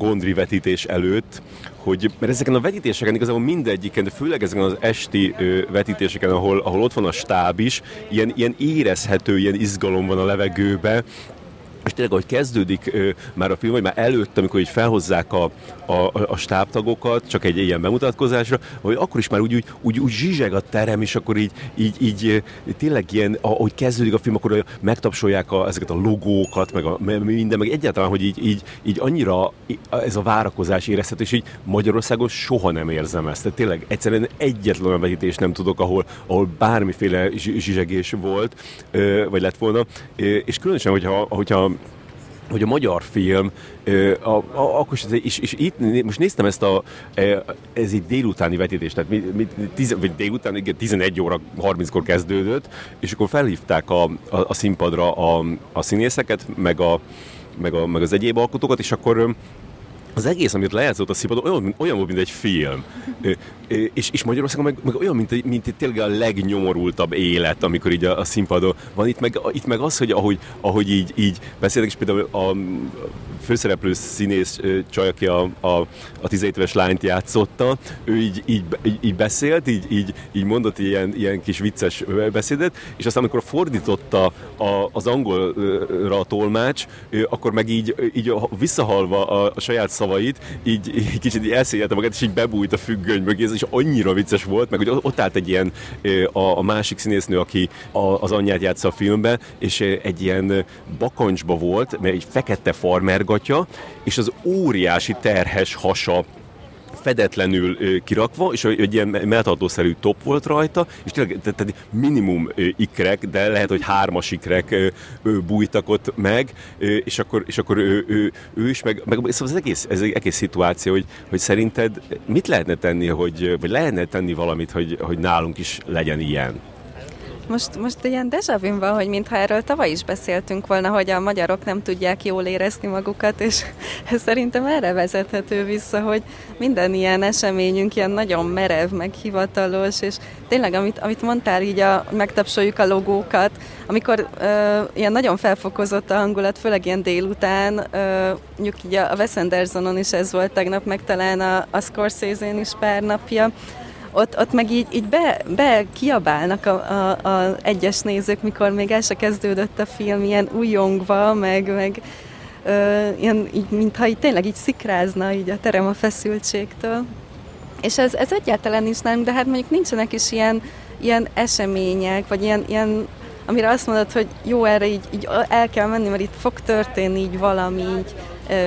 A: Gondri vetítés előtt, hogy, mert ezeken a vetítéseken igazából mindegyiken, de főleg ezeken az esti ö, vetítéseken, ahol, ahol ott van a stáb is, ilyen, ilyen érezhető, ilyen izgalom van a levegőbe, és tényleg, ahogy kezdődik ö, már a film, vagy már előtt, amikor így felhozzák a, a, a stábtagokat, csak egy ilyen bemutatkozásra, hogy akkor is már úgy, úgy, úgy, úgy zsizseg a terem, és akkor így, így, így tényleg ilyen, ahogy kezdődik a film, akkor megtapsolják a, ezeket a logókat, meg a, minden, meg egyáltalán, hogy így, így, így annyira ez a várakozás érezhető, és így Magyarországon soha nem érzem ezt. Tehát tényleg egyszerűen egyetlen olyan vetítést nem tudok, ahol, ahol bármiféle zsizsegés volt, vagy lett volna, és különösen, hogyha, hogyha hogy a magyar film, a, a, akkor is, és, és itt most néztem ezt a, ez egy délutáni vetítés, tehát mi, mi, tiz, vagy délután, igen, 11 óra 30-kor kezdődött, és akkor felhívták a, a, a színpadra a, a színészeket, meg, a, meg, a, meg az egyéb alkotókat, és akkor az egész, amit lejátszott a színpadon, olyan, olyan volt, mint egy film. És, és Magyarországon meg, meg olyan, mint, mint tényleg a legnyomorultabb élet, amikor így a, a színpadon van. Itt meg, itt meg az, hogy ahogy, ahogy így, így beszélnek, és például a főszereplő színész csaj, aki a, a, a 17 éves lányt játszotta, ő így, így, így, így beszélt, így, így, így mondott ilyen, ilyen kis vicces beszédet, és aztán amikor fordította a, az angolra a tolmács, akkor meg így, így visszahalva a, a saját szavait, így, így kicsit így elszégyelte magát, és így bebújt a függöny mögé, és annyira vicces volt, meg hogy ott állt egy ilyen a, a másik színésznő, aki a, az anyját játsza a filmben, és egy ilyen bakancsba volt, mert egy fekete farmergatja, és az óriási terhes hasa fedetlenül kirakva, és egy ilyen melltartószerű top volt rajta, és tényleg tehát minimum ikrek, de lehet, hogy hármas ikrek bújtak ott meg, és akkor, és akkor ő, ő, ő is, meg, meg szóval az egész, ez egy egész szituáció, hogy, hogy szerinted mit lehetne tenni, hogy, vagy lehetne tenni valamit, hogy, hogy nálunk is legyen ilyen?
C: Most, most ilyen dejavim van, hogy mintha erről tavaly is beszéltünk volna, hogy a magyarok nem tudják jól érezni magukat, és szerintem erre vezethető vissza, hogy minden ilyen eseményünk ilyen nagyon merev, meg hivatalos, és tényleg, amit, amit mondtál, így a, megtapsoljuk a logókat, amikor ö, ilyen nagyon felfokozott a hangulat, főleg ilyen délután, ö, mondjuk így a Wes Andersonon is ez volt tegnap, meg talán a, a Scorsese-n is pár napja, ott, ott meg így, így be, be kiabálnak a, a, a egyes nézők, mikor még el se kezdődött a film, ilyen újongva, meg, meg ö, ilyen, így, mintha így tényleg így szikrázna így a terem a feszültségtől. És ez, ez egyáltalán is nem, de hát mondjuk nincsenek is ilyen, ilyen események, vagy ilyen, ilyen amire azt mondod, hogy jó, erre így, így el kell menni, mert itt fog történni így valami, így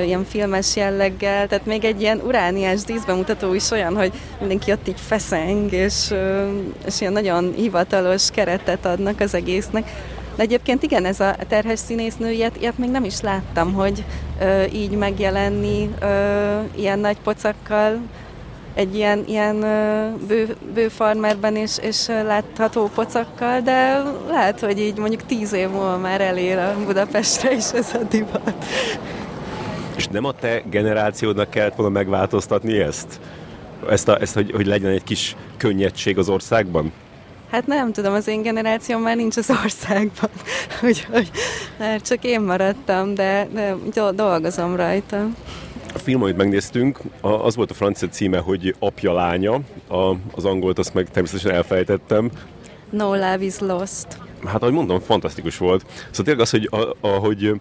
C: ilyen filmes jelleggel, tehát még egy ilyen urániás díszbemutató is olyan, hogy mindenki ott így feszeng, és, és ilyen nagyon hivatalos keretet adnak az egésznek. De egyébként igen, ez a terhes színésznő, ilyet, ilyet még nem is láttam, hogy ö, így megjelenni ö, ilyen nagy pocakkal, egy ilyen, ilyen bő, bő farmerben és, és látható pocakkal, de lehet, hogy így mondjuk tíz év múlva már elér a Budapestre is ez a divat.
A: És nem a te generációdnak kellett volna megváltoztatni ezt? Ezt, a, ezt hogy, hogy legyen egy kis könnyedség az országban?
C: Hát nem tudom, az én generációm már nincs az országban, úgyhogy hát csak én maradtam, de, de dolgozom rajta.
A: A film, amit megnéztünk, az volt a francia címe, hogy Apja lánya, az angolt azt meg természetesen elfelejtettem.
C: No Love is Lost
A: hát ahogy mondom, fantasztikus volt. Szóval tényleg az, hogy ahogy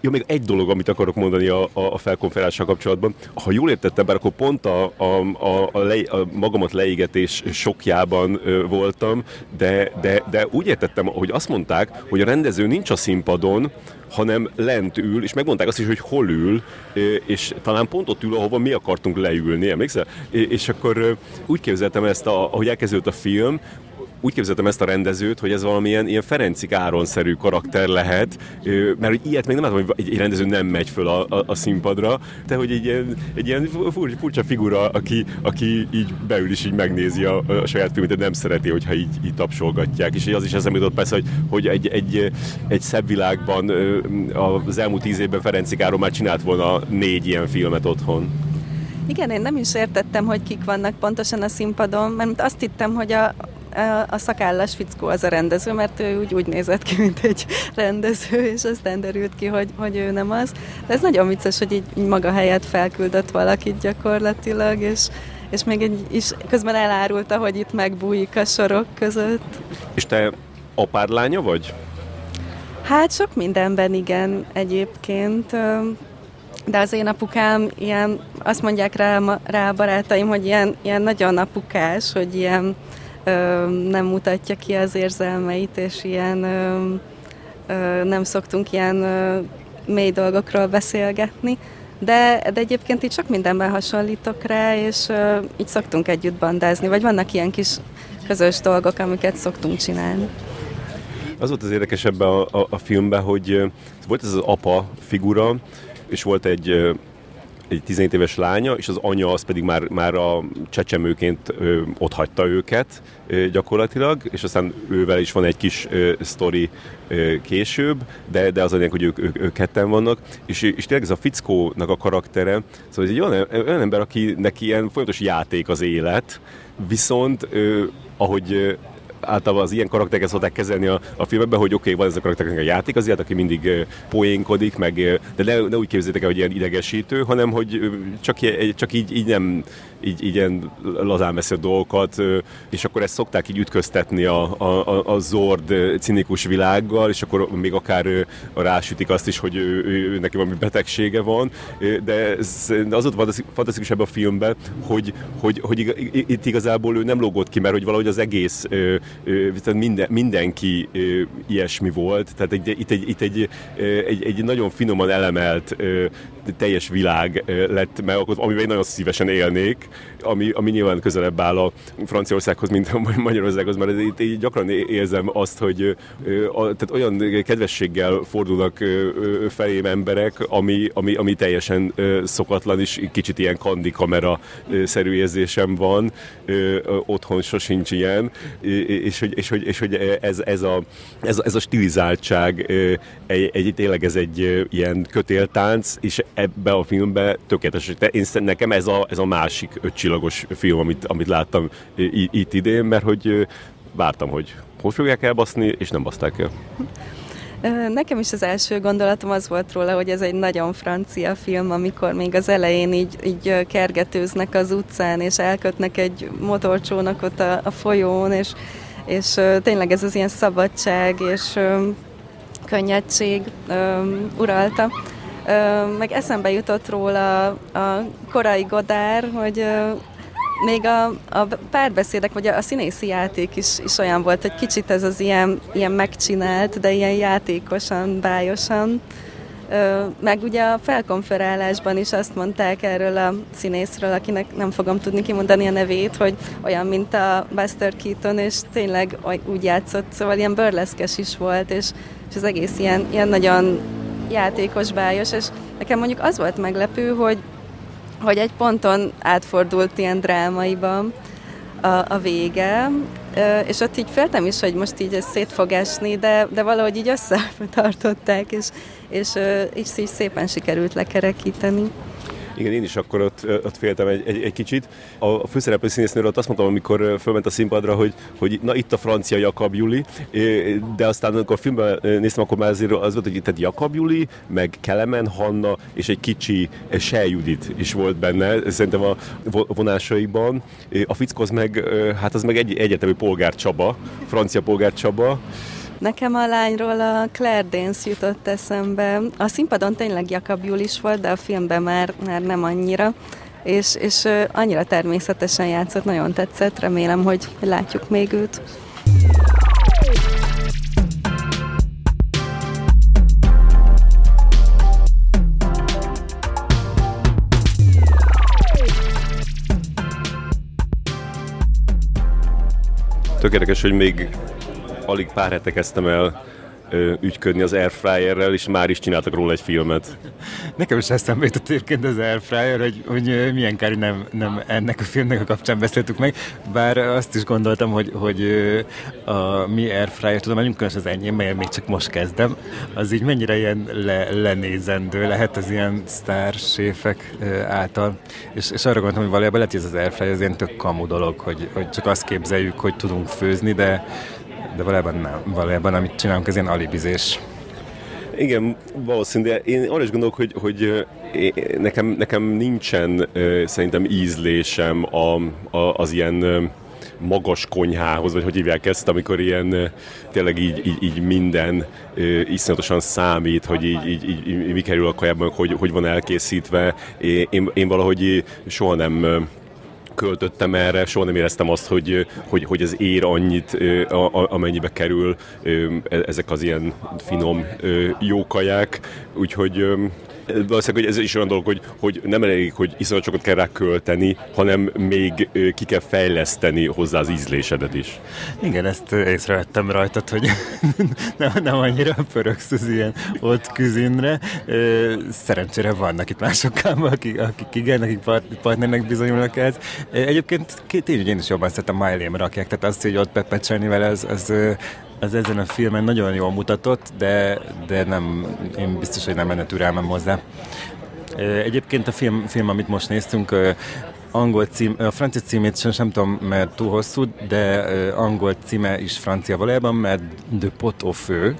A: jó, még egy dolog, amit akarok mondani a, a, a felkonferással kapcsolatban. Ha jól értettem, bár akkor pont a, a, a, a, le, a magamat leégetés sokjában ö, voltam, de, de, de úgy értettem, hogy azt mondták, hogy a rendező nincs a színpadon, hanem lent ül, és megmondták azt is, hogy hol ül, és talán pont ott ül, ahova mi akartunk leülni, emlékszel? És akkor úgy képzeltem ezt, a, ahogy elkezdődött a film, úgy képzeltem ezt a rendezőt, hogy ez valamilyen ilyen Ferenci Áron-szerű karakter lehet, mert hogy ilyet még nem látom, hogy egy rendező nem megy föl a, a, a színpadra, de hogy egy ilyen, egy ilyen furcsa, furcsa figura, aki, aki így beül is így megnézi a, a saját filmet, de nem szereti, hogyha így, így tapsolgatják. És az is eszembe jutott persze, hogy, hogy egy, egy, egy szebb világban az elmúlt tíz évben Ferenci Áron már csinált volna négy ilyen filmet otthon.
C: Igen, én nem is értettem, hogy kik vannak pontosan a színpadon, mert azt hittem, hogy a, a szakállas fickó az a rendező, mert ő úgy, úgy nézett ki, mint egy rendező, és aztán derült ki, hogy, hogy ő nem az. De ez nagyon vicces, hogy így, így maga helyett felküldött valakit gyakorlatilag, és, és még egy, is közben elárulta, hogy itt megbújik a sorok között.
A: És te apárlánya vagy?
C: Hát sok mindenben igen egyébként, de az én apukám ilyen, azt mondják rá, rá barátaim, hogy ilyen, ilyen nagyon apukás, hogy ilyen nem mutatja ki az érzelmeit, és ilyen nem szoktunk ilyen mély dolgokról beszélgetni, de, de egyébként így sok mindenben hasonlítok rá, és így szoktunk együtt bandázni, vagy vannak ilyen kis közös dolgok, amiket szoktunk csinálni.
A: Az volt az érdekes ebben a, a, a filmben, hogy volt ez az apa figura, és volt egy egy 17 éves lánya, és az anya az pedig már, már a csecsemőként ö, ott hagyta őket ö, gyakorlatilag, és aztán ővel is van egy kis ö, sztori ö, később, de, de az a hogy ők, ők, ők ketten vannak, és, és tényleg ez a fickónak a karaktere, szóval ez egy olyan, olyan ember, aki neki ilyen folyamatos játék az élet, viszont ö, ahogy általában az ilyen karaktereket szokták kezelni a, a filmekben, hogy oké, okay, van ez a karakternek a játék azért, aki mindig poénkodik, meg, de ne, ne úgy képzeljétek el, hogy ilyen idegesítő, hanem hogy csak, csak így, így nem így, így ilyen lazán veszi a dolgokat, és akkor ezt szokták így ütköztetni a, a, a Zord cinikus világgal, és akkor még akár rásütik azt is, hogy ő, ő, ő neki valami betegsége van, de, ez, de az ott fantasztikus ebben a filmben, hogy, hogy, hogy itt igazából ő nem lógott ki, mert hogy valahogy az egész minden, mindenki ilyesmi volt, tehát egy, itt, egy, itt egy, egy, egy nagyon finoman elemelt teljes világ lett megalkotva, amiben én nagyon szívesen élnék, ami, ami nyilván közelebb áll a Franciaországhoz, mint a Magyarországhoz, mert itt így gyakran érzem azt, hogy tehát olyan kedvességgel fordulnak felém emberek, ami, ami, ami teljesen szokatlan, és kicsit ilyen kandi kamera szerű érzésem van, otthon sosincs ilyen, és hogy, és hogy, és hogy ez, ez, a, ez, ez a stilizáltság egy, egy, tényleg ez egy ilyen kötéltánc, és ebbe a filmbe tökéletes. Én, nekem ez a, ez a másik ötcsillagos film, amit, amit láttam itt idén, mert hogy vártam, hogy hogy fogják elbaszni, és nem baszták el.
C: Nekem is az első gondolatom az volt róla, hogy ez egy nagyon francia film, amikor még az elején így, így kergetőznek az utcán, és elkötnek egy motorcsónakot a, a folyón, és, és tényleg ez az ilyen szabadság és könnyedség uralta. Meg eszembe jutott róla a korai Godár, hogy még a, a párbeszédek, vagy a, a színészi játék is, is olyan volt, hogy kicsit ez az ilyen, ilyen megcsinált, de ilyen játékosan, bájosan. Meg ugye a felkonferálásban is azt mondták erről a színészről, akinek nem fogom tudni kimondani a nevét, hogy olyan, mint a Buster Keaton, és tényleg úgy játszott, szóval ilyen burleszkes is volt, és, és az egész ilyen, ilyen nagyon játékos, bájos, és nekem mondjuk az volt meglepő, hogy, hogy egy ponton átfordult ilyen drámaiba a, a vége, és ott így féltem is, hogy most így ez szét fog esni, de, de valahogy így összetartották, és, és, és így szépen sikerült lekerekíteni.
A: Igen, én is akkor ott, ott féltem egy, egy, egy kicsit. A főszereplő színésznőről azt mondtam, amikor fölment a színpadra, hogy, hogy na itt a francia Jakab Juli, de aztán amikor a filmben néztem, akkor már azért az volt, hogy itt Jakab Juli, meg Kelemen Hanna, és egy kicsi Se Judit is volt benne, szerintem a vonásaiban. A fickó meg, hát az meg egy egyetemű polgár Csaba, francia polgár Csaba,
C: Nekem a lányról a Claire Danes jutott eszembe. A színpadon tényleg Jakab Julis volt, de a filmben már, már nem annyira. És, és annyira természetesen játszott, nagyon tetszett, remélem, hogy látjuk még őt.
A: Tökéletes, hogy még alig pár hete kezdtem el ügyködni az Airfryerrel, és már is csináltak róla egy filmet.
D: Nekem is eszembe jutott egyébként az Airfryer, hogy, hogy milyen kár, nem, nem ennek a filmnek a kapcsán beszéltük meg, bár azt is gondoltam, hogy, hogy a mi Airfryer, tudom, hogy különös az enyém, mert még csak most kezdem, az így mennyire ilyen le, lenézendő lehet az ilyen sztárséfek által. És, és arra gondoltam, hogy valójában lehet, hogy ez az Airfryer az ilyen tök kamu dolog, hogy, hogy csak azt képzeljük, hogy tudunk főzni, de de valójában nem. Valójában amit csinálunk, ez ilyen alibizés.
A: Igen, valószínű, de én arra is gondolok, hogy, hogy nekem, nekem nincsen szerintem ízlésem a, a, az ilyen magas konyhához, vagy hogy hívják ezt, amikor ilyen tényleg így, így, így minden iszonyatosan számít, hogy így, így, így, így mi kerül a kajában, hogy, hogy van elkészítve. Én, én valahogy soha nem költöttem erre, soha nem éreztem azt, hogy, hogy, hogy ez ér annyit, amennyibe kerül e, ezek az ilyen finom jó kaják, úgyhogy valószínűleg, hogy ez is olyan dolog, hogy, hogy nem elég, hogy iszonyat sokat kell rá költeni, hanem még ki kell fejleszteni hozzá az ízlésedet is.
D: Igen, ezt észrevettem rajtad, hogy nem, nem annyira pöröksz az ilyen ott küzinre. Szerencsére vannak itt másokkal, akik, akik igen, akik partnernek bizonyulnak ez. Egyébként tényleg én is jobban szeretem Miley rakják, tehát azt, hogy ott pepecselni vele, az, az az ezen a filmen nagyon jól mutatott, de, de nem, én biztos, hogy nem lenne türelmem hozzá. Egyébként a film, film amit most néztünk, angol cím, a francia címét sem, sem tudom, mert túl hosszú, de angol címe is francia valójában, mert de pot au feu,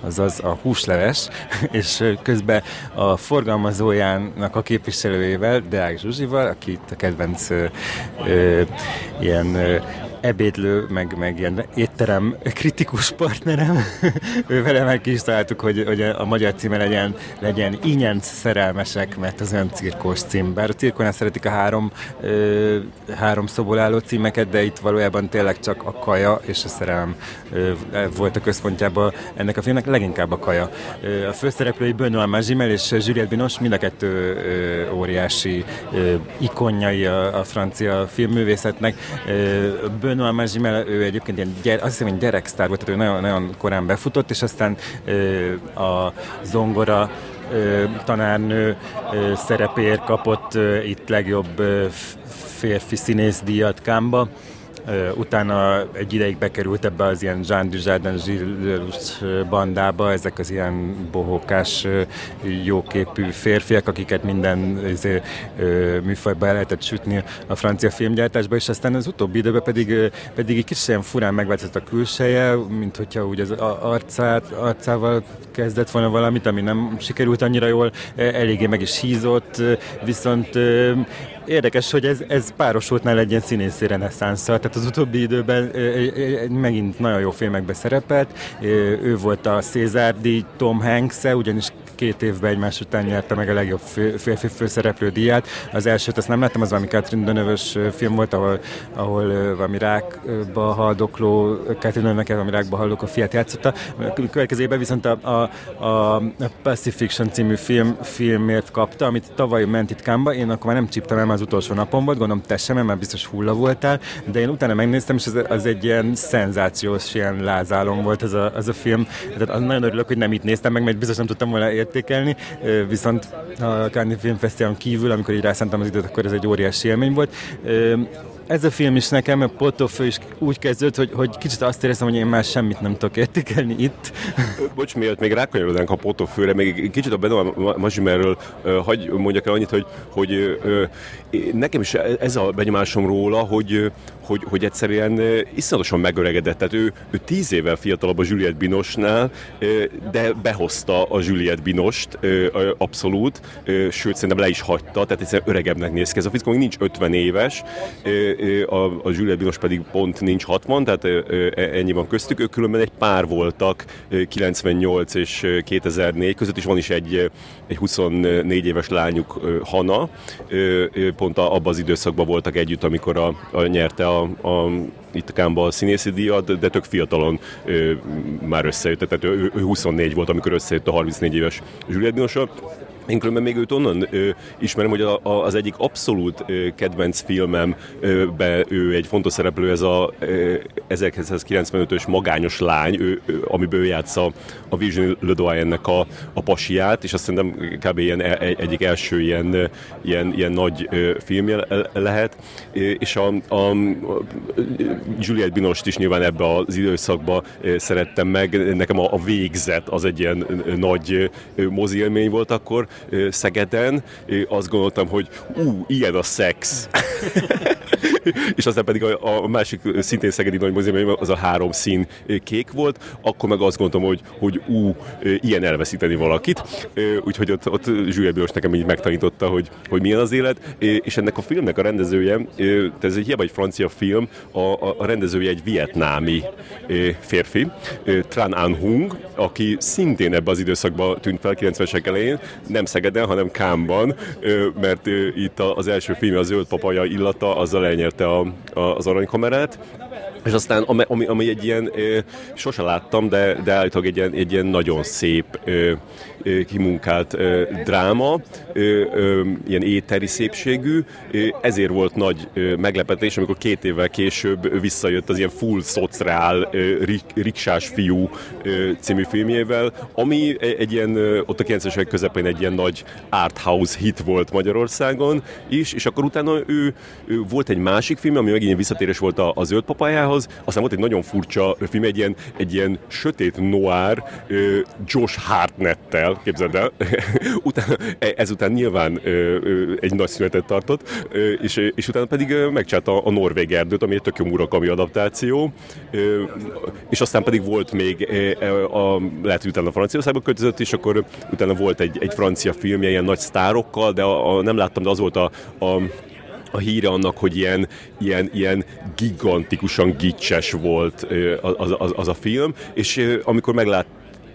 D: azaz a húsleves, és közben a forgalmazójának a képviselőjével, Deák Zsuzsival, aki itt a kedvenc ö, ilyen ö, ebédlő, meg, meg ilyen étterem kritikus partnerem. ő vele meg is találtuk, hogy, hogy a magyar címe legyen, legyen Inyenc szerelmesek, mert az olyan cirkós cím. Bár a cirkónál szeretik a három, ö, három szoból álló címeket, de itt valójában tényleg csak a kaja és a szerelem ö, volt a központjában ennek a filmnek, leginkább a kaja. Ö, a főszereplői Benoît Magimel és Juliette Binoche mind a kettő ö, óriási ö, ikonjai a, a francia filmművészetnek. Ö, Magimel, ő egyébként ilyen, gyere, azt hiszem, hogy gyereksztár volt, tehát ő nagyon, nagyon korán befutott, és aztán ö, a zongora ö, tanárnő ö, szerepéért kapott ö, itt legjobb ö, férfi színészdíjat Kámba utána egy ideig bekerült ebbe az ilyen Jean Dujardin Gilles bandába, ezek az ilyen bohókás, jóképű férfiak, akiket minden izé, műfajba el lehetett sütni a francia filmgyártásba, és aztán az utóbbi időben pedig, pedig egy kicsit ilyen furán megváltozott a külseje, mint hogyha úgy az arcát, arcával kezdett volna valamit, ami nem sikerült annyira jól, eléggé meg is hízott, viszont Érdekes, hogy ez, ez párosult nála egy ilyen színészi reneszánszal, tehát az utóbbi időben megint nagyon jó filmekbe szerepelt. Ő volt a díj Tom hanks -e, ugyanis két évben egymás után nyerte meg a legjobb férfi főszereplő díját. Az elsőt azt nem láttam, az valami Catherine deneuve film volt, ahol, ahol valami rákba haldokló, Catherine deneuve valami rákba haldokló fiát játszotta. A következőben viszont a, a, a Pacifiction című film, filmért kapta, amit tavaly ment itt Kámba, én akkor már nem csíptem el, az utolsó napon volt, gondolom te sem, mert biztos hulla voltál, de én utána megnéztem, és az, az egy ilyen szenzációs, ilyen lázálom volt ez a, az a film. Tehát nagyon örülök, hogy nem itt néztem meg, mert biztos nem tudtam volna értékelni, viszont a Cannes Film kívül, amikor így rászántam az időt, akkor ez egy óriási élmény volt ez a film is nekem, a Potofő is úgy kezdődött, hogy, hogy kicsit azt éreztem, hogy én már semmit nem tudok értékelni itt.
A: Bocs, miért még rákanyarodnánk a Potofőre, még kicsit a Benoit Mazsimerről hagy mondjak el annyit, hogy, hogy nekem is ez a benyomásom róla, hogy, hogy, hogy egyszerűen iszonyatosan megöregedett. Tehát ő, ő tíz évvel fiatalabb a Juliette Binosnál, de behozta a Juliette Binost abszolút, sőt szerintem le is hagyta, tehát egyszerűen öregebbnek néz ki. Ez a fickó még nincs 50 éves, a, a Juliette Binos pedig pont nincs 60, tehát ennyi van köztük. Ők különben egy pár voltak 98 és 2004 között, is van is egy, egy 24 éves lányuk, Hana, pont abban az időszakban voltak együtt, amikor a, a nyerte a, a itt Kámba a színészi díjat, de tök fiatalon ö, már összejött, tehát ő, ő 24 volt, amikor összejött a 34 éves Juliette Binosa. Én különben még őt onnan ö, ismerem, hogy a, a, az egyik abszolút ö, kedvenc filmembe ő egy fontos szereplő, ez a ö, 1995-ös Magányos lány, ő, ö, amiből ő játsza a Vision ennek a, a pasiát, és azt szerintem kb. Ilyen, e, egyik első ilyen, ilyen, ilyen nagy ö, filmje lehet, és a, a, a Juliette Binost is nyilván ebbe az időszakba szerettem meg, nekem a, a végzet az egy ilyen nagy mozi élmény volt akkor, Szegeden, azt gondoltam, hogy ú, ilyen a szex. és aztán pedig a, a másik szintén szegedi nagy az a három szín kék volt, akkor meg azt gondoltam, hogy, hogy ú, ilyen elveszíteni valakit, úgyhogy ott, ott Zsülye nekem így megtanította, hogy, hogy milyen az élet, és ennek a filmnek a rendezője, ez egy hiába egy francia film, a, a, a rendezője egy vietnámi férfi, Tran An Hung, aki szintén ebbe az időszakban tűnt fel 90-esek elején, nem Szegeden, hanem Kámban, mert itt az első film, a Zöld Papaja illata, azzal elnyerte a, a, az aranykamerát, és aztán, ami, ami egy ilyen, sose láttam, de, de állítólag egy ilyen, egy ilyen nagyon szép, kimunkált dráma, ilyen éteri szépségű, ezért volt nagy meglepetés, amikor két évvel később visszajött az ilyen full szociál riksás fiú című filmjével, ami egy ilyen, ott a 90-es közepén egy ilyen nagy arthouse hit volt Magyarországon is, és akkor utána ő, ő volt egy másik film, ami megint visszatérés volt a, a Zöld Papájához, aztán volt egy nagyon furcsa film, egy ilyen, egy ilyen sötét noir Josh Hartnettel, képzeld el, utána, e, ezután nyilván egy nagy szünetet tartott, és, és utána pedig megcsinálta a Norvég erdőt, ami egy tök jó Murakami adaptáció, és aztán pedig volt még, a, lehet, hogy utána Franciaországba költözött, és akkor utána volt egy, egy francia filmje ilyen nagy sztárokkal, de a, a, nem láttam, de az volt a, a a híre annak, hogy ilyen, ilyen, ilyen gigantikusan gicses volt az, az, az a film, és amikor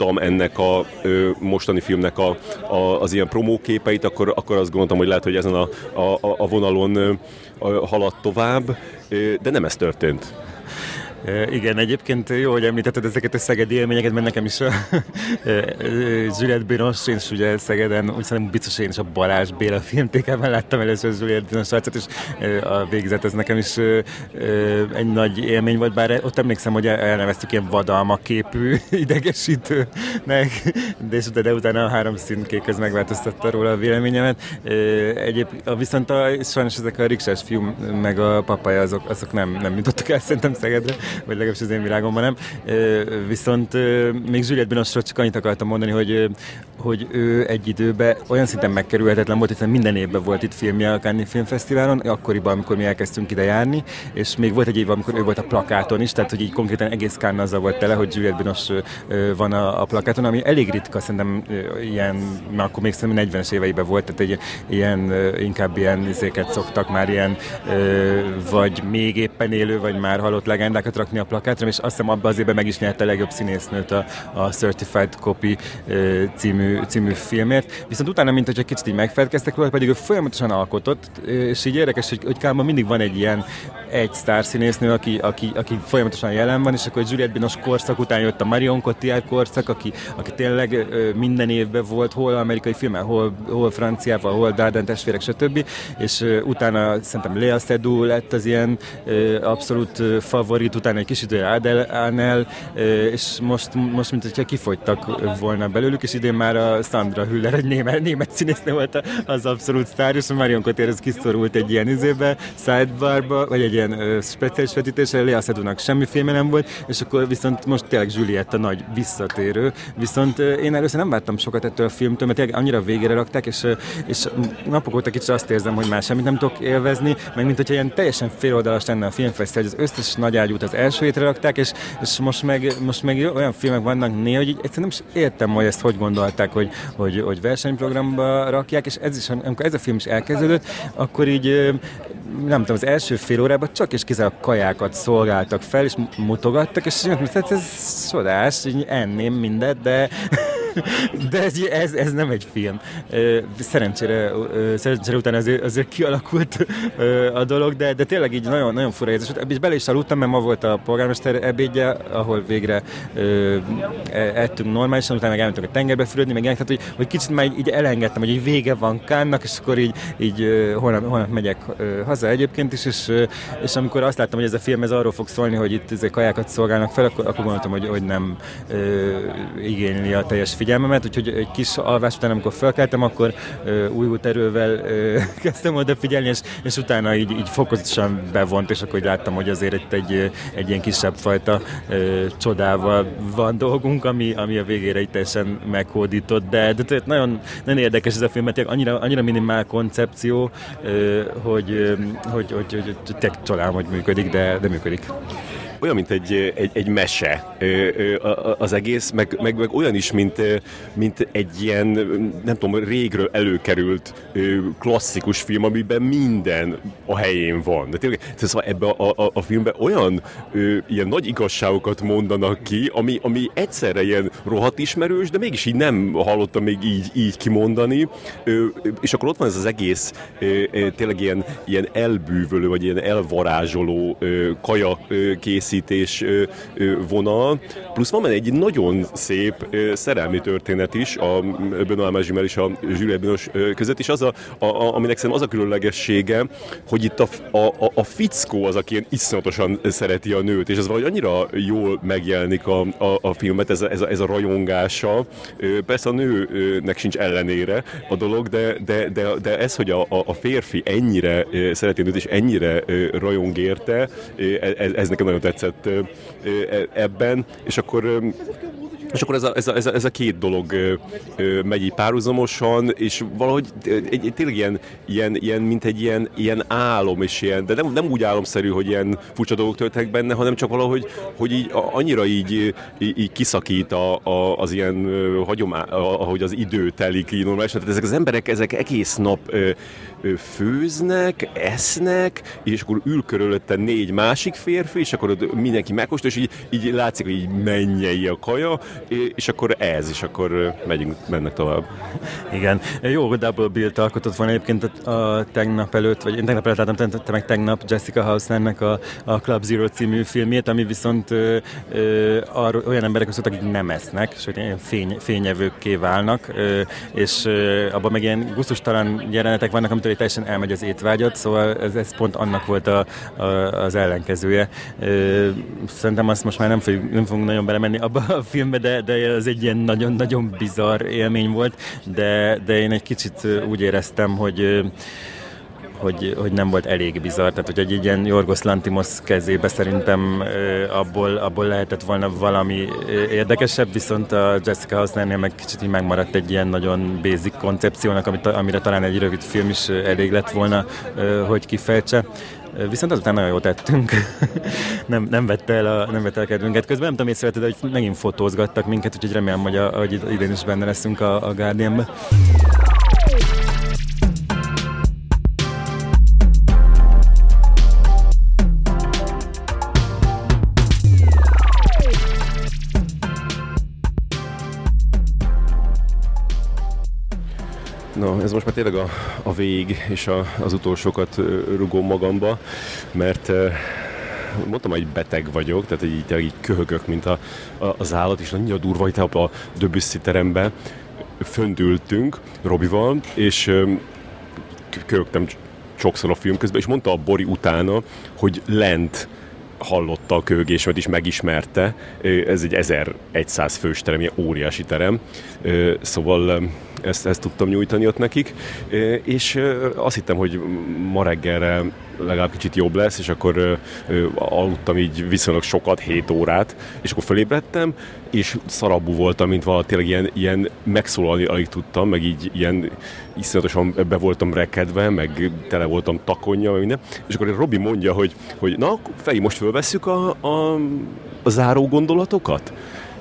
A: meglát ennek a ö, mostani filmnek a, a, az ilyen promóképeit, akkor, akkor azt gondoltam, hogy lehet, hogy ezen a, a, a vonalon ö, haladt tovább, ö, de nem ez történt.
D: Igen, egyébként jó, hogy említetted ezeket a szegedi élményeket, mert nekem is a Juliette Binoche, én is ugye Szegeden, úgy szerintem biztos én is a Balázs Béla filmtékában láttam először Juliette Binoche arcát, és a végzet ez nekem is egy nagy élmény volt, bár ott emlékszem, hogy elneveztük ilyen vadalma képű idegesítőnek, de, és de utána a három színkék ez megváltoztatta róla a véleményemet. Egyéb, viszont a, sajnos ezek a riksás fiú meg a papaja azok, azok nem, nem jutottak el szerintem Szegedre vagy legalábbis az én világomban nem. Viszont még Juliette Binoche csak annyit akartam mondani, hogy, hogy ő egy időben olyan szinten megkerülhetetlen volt, hiszen minden évben volt itt filmje a Cannes Filmfesztiválon, akkoriban, amikor mi elkezdtünk ide járni, és még volt egy év, amikor ő volt a plakáton is, tehát hogy így konkrétan egész Cannes azzal volt tele, hogy Juliette Binoche van a, a plakáton, ami elég ritka, szerintem ilyen, na akkor még szerintem 40-es éveiben volt, tehát egy ilyen, inkább ilyen izéket szoktak már ilyen, vagy még éppen élő, vagy már halott legendákat rakni a plakátra, és azt hiszem abban az évben meg is nyerte a legjobb színésznőt a, a Certified Copy című, című filmért. Viszont utána, mint hogyha kicsit így megfelelkeztek róla, pedig ő folyamatosan alkotott, és így érdekes, hogy, hogy Kálmban mindig van egy ilyen egy sztárszínésznő, aki, aki, aki folyamatosan jelen van, és akkor Juliette Binos korszak után jött a Marion Cotillard korszak, aki, aki tényleg minden évben volt, hol amerikai filmmel, hol, hol franciával, hol Darden testvérek, stb. És utána szerintem Lea Seydoux lett az ilyen abszolút favorit, utána utána egy kis idő Adel és most, most mint hogyha kifogytak volna belőlük, és idén már a Sandra Hüller, egy német, német színésznő volt az abszolút sztár, és a Marion Cotillard kiszorult egy ilyen izébe, sidebarba, vagy egy ilyen ö, speciális vetítésre, Lea Sedunak semmi filme nem volt, és akkor viszont most tényleg Julietta nagy visszatérő, viszont én először nem vártam sokat ettől a filmtől, mert tényleg annyira végére rakták, és, és napok óta kicsit azt érzem, hogy már semmit nem tudok élvezni, meg mint hogyha ilyen teljesen féloldalas lenne a filmfesztivál, hogy az összes nagy ágyút az első hétre rakták, és, és most, meg, most meg olyan filmek vannak néha, hogy így egyszerűen nem is értem, hogy ezt hogy gondolták, hogy, hogy, hogy versenyprogramba rakják, és ez is, amikor ez a film is elkezdődött, akkor így nem tudom, az első fél órában csak és kizárólag kajákat szolgáltak fel, és mutogattak, és ez, ez csodás, így enném mindet, de de ez, ez, ez nem egy film. Szerencsére, szerencsére utána azért, azért kialakult a dolog, de, de tényleg így nagyon, nagyon fura érzés. És bele is aludtam, mert ma volt a polgármester ebédje, ahol végre e, ettünk normálisan, utána meg elmentünk a tengerbe fürödni, meg tehát, hogy, hogy kicsit már így, így elengedtem, hogy így vége van Kánnak, és akkor így, így holnap, holnap megyek haza egyébként is, és, és amikor azt láttam, hogy ez a film ez arról fog szólni, hogy itt ezek kajákat szolgálnak fel, akkor, akkor gondoltam, hogy, hogy nem ö, igényli a teljes figyelmemet, úgyhogy egy kis alvás után, amikor felkeltem, akkor ö, új erővel ö, kezdtem odafigyelni, és, és utána így, így fokozatosan bevont, és akkor így láttam, hogy azért itt egy, egy ilyen kisebb fajta ö, csodával van dolgunk, ami, ami a végére így teljesen meghódított, de, de, de nagyon, nagyon érdekes ez a film, mert annyira, annyira minimál koncepció, ö, hogy, hogy, hogy, hogy, hogy tényleg csodálom, hogy működik, de, de működik
A: olyan, mint egy, egy, egy mese az egész, meg, meg, meg olyan is, mint, mint egy ilyen, nem tudom, régről előkerült klasszikus film, amiben minden a helyén van. De tényleg, szóval ebbe a, a, a filmben olyan ilyen nagy igazságokat mondanak ki, ami, ami egyszerre ilyen rohadt ismerős, de mégis így nem hallottam még így, így kimondani. És akkor ott van ez az egész tényleg ilyen, ilyen elbűvölő, vagy ilyen elvarázsoló kaja kész készítés vonal, plusz van egy nagyon szép szerelmi történet is, a Benoît Magimel és a Jules Binos között, és az a, a, a, aminek szerintem az a különlegessége, hogy itt a, a, a fickó az, aki ilyen iszonyatosan szereti a nőt, és ez valahogy annyira jól megjelenik a, a, a filmet, ez a, ez, a, ez a rajongása. Persze a nőnek sincs ellenére a dolog, de, de, de, de ez, hogy a, a férfi ennyire szereti a nőt, és ennyire rajong érte, ez, ez nekem nagyon tetszett tetszett e, ebben, és akkor és akkor ez a, ez a, ez a, ez a két dolog ö, ö, megy így párhuzamosan, és valahogy egy, egy, tényleg ilyen, ilyen, ilyen, mint egy ilyen, ilyen álom, és ilyen, de nem, nem úgy álomszerű, hogy ilyen furcsa dolgok történnek benne, hanem csak valahogy, hogy így annyira így, így, így kiszakít a, a, az ilyen hagyomá, ahogy az idő telik így normálisan. Tehát ezek az emberek, ezek egész nap ö, főznek, esznek, és akkor ül körülötte négy másik férfi, és akkor mindenki megkóstol, és így, így látszik, hogy így mennyei a kaja, és akkor ez, és akkor megyünk, mennek tovább.
D: Igen. Jó Double Bill-t alkotott volna egyébként a, tegnap előtt, vagy én tegnap előtt láttam, te, meg tegnap Jessica Hausnernek a, a Club Zero című filmét, ami viszont ö, ö, olyan emberek szóltak, akik nem esznek, sőt ilyen fény, fényevőkké válnak, ö, és ö, abban meg ilyen gusztustalan jelenetek vannak, amitől teljesen elmegy az étvágyat, szóval ez, ez pont annak volt a, a, az ellenkezője. Ö, szerintem azt most már nem fogunk, nem fogunk nagyon belemenni abba a filmbe, de de, ez egy ilyen nagyon-nagyon bizarr élmény volt, de, de én egy kicsit úgy éreztem, hogy hogy, hogy nem volt elég bizarr, tehát hogy egy ilyen Jorgos Lantimos kezébe szerintem abból, abból lehetett volna valami érdekesebb, viszont a Jessica Hausnernél meg kicsit így megmaradt egy ilyen nagyon basic koncepciónak, amit, amire talán egy rövid film is elég lett volna, hogy kifejtse. Viszont azután nagyon jót tettünk. nem, nem vette el a, nem vette el a kedvünket. Közben nem tudom, észrevetted, hogy megint fotózgattak minket, úgyhogy remélem, hogy, a, hogy idén is benne leszünk a, a Guardianben.
A: Na, ez most már tényleg a, a vég, és a, az utolsókat rugom magamba, mert mondtam, hogy beteg vagyok, tehát így, így köhögök, mint a, a, az állat, és nagyon durva, hogy a Döbüsszi terembe föndültünk Robival, és köhögtem sokszor a film közben, és mondta a Bori utána, hogy lent hallotta a köhögésemet is, megismerte. Ez egy 1100 fős terem, ilyen óriási terem. Szóval ezt, ezt tudtam nyújtani ott nekik, és azt hittem, hogy ma reggelre legalább kicsit jobb lesz, és akkor aludtam így viszonylag sokat, 7 órát, és akkor fölébredtem, és szarabú voltam, mint valami tényleg ilyen, ilyen megszólalni alig tudtam, meg így ilyen iszonyatosan be voltam rekedve, meg tele voltam takonja, meg minden. És akkor Robi mondja, hogy, hogy na, Feri, most fölvesszük a, a, a záró gondolatokat?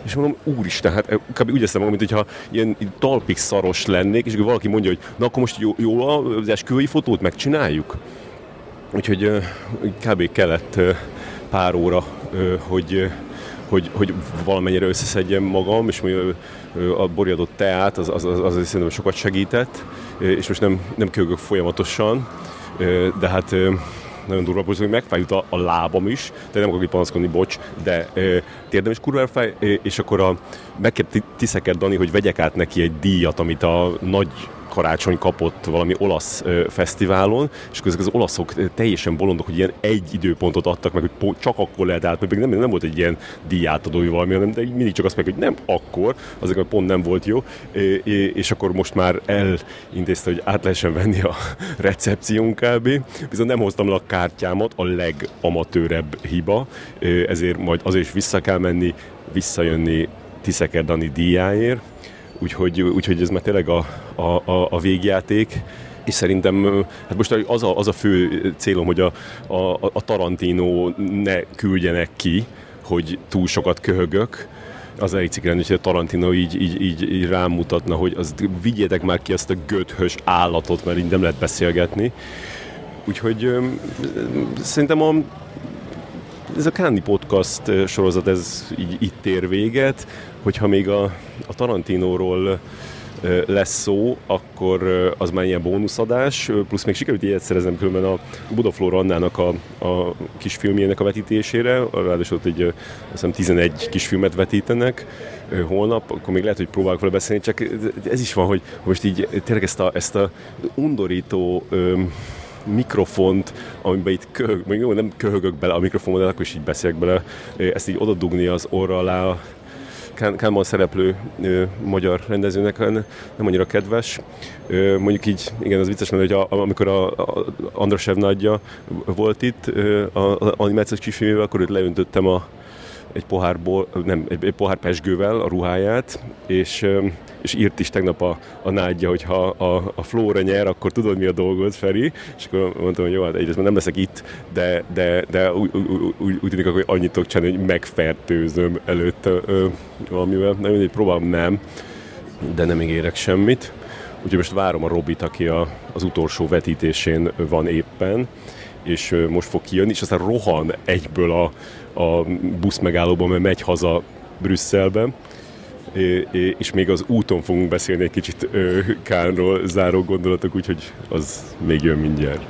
A: És mondom, úristen, hát kb. úgy eszem magam, mint hogyha ilyen talpig szaros lennék, és akkor valaki mondja, hogy na akkor most jó, jó az esküvői fotót megcsináljuk. Úgyhogy kb. kellett pár óra, hogy, hogy, hogy valamennyire összeszedjem magam, és a borjadott teát, az, az, az, az szerintem sokat segített, és most nem, nem kögök folyamatosan, de hát nagyon durva hogy megfájult a, a lábam is, de nem akarok itt panaszkodni, bocs, de e, térdem is kurva elfáj, és akkor a, megkért Tiszeket Dani, hogy vegyek át neki egy díjat, amit a nagy karácsony kapott valami olasz fesztiválon, és ezek az olaszok teljesen bolondok, hogy ilyen egy időpontot adtak meg, hogy csak akkor lehet át, mert nem, nem volt egy ilyen díjátadói valami, hanem de mindig csak azt meg, hogy nem akkor, azért pont nem volt jó, és akkor most már elintézte, hogy át lehessen venni a recepción kb. Viszont nem hoztam le a kártyámat, a legamatőrebb hiba, ezért majd azért is vissza kell menni, visszajönni Tiszeker Dani díjáért, úgyhogy, úgyhogy ez már tényleg a, a, a, a végjáték. És szerintem hát most az a, az a fő célom, hogy a, a, a Tarantino ne küldjenek ki, hogy túl sokat köhögök, az elég cikk hogy a Tarantino így, így, így, így rámutatna, hogy az, vigyétek már ki azt a göthös állatot, mert így nem lehet beszélgetni. Úgyhogy szerintem a, ez a Káni Podcast sorozat, ez így itt ér véget hogyha még a, a Tarantinóról lesz szó, akkor az már ilyen bónuszadás, plusz még sikerült ilyet szereznem különben a Budaflóra Annának a, a kis filmjének a vetítésére, ráadásul ott egy, azt hiszem 11 kis filmet vetítenek holnap, akkor még lehet, hogy próbálok vele beszélni, csak ez is van, hogy most így tényleg ezt a, ezt a undorító öm, mikrofont, amiben itt köhög, nem köhögök bele a mikrofonba, de akkor is így beszélek bele, ezt így odadugni az orra alá, Kálmán szereplő ö, magyar rendezőnek nem annyira kedves. Ö, mondjuk így, igen, az vicces, mert hogy a, amikor a, a Andrasev nagyja volt itt az animációs kisfilmével, akkor őt leöntöttem a, egy pohárból, nem, egy, egy pohár pesgővel a ruháját, és és írt is tegnap a, a nádja, hogy ha a, a Flóra nyer, akkor tudod mi a dolgod, Feri, és akkor mondtam, hogy jó, hát egyrészt nem leszek itt, de, de, de úgy, úgy, úgy, úgy tűnik, hogy annyit tudok csinálni, hogy megfertőzöm előtt ö, valamivel. Nem mindegy, próbálom nem, de nem ígérek semmit. Úgyhogy most várom a Robit, aki a, az utolsó vetítésén van éppen, és most fog kijönni, és aztán rohan egyből a, a busz megállóban, mert megy haza Brüsszelbe, és még az úton fogunk beszélni egy kicsit Kánról záró gondolatok, úgyhogy az még jön mindjárt.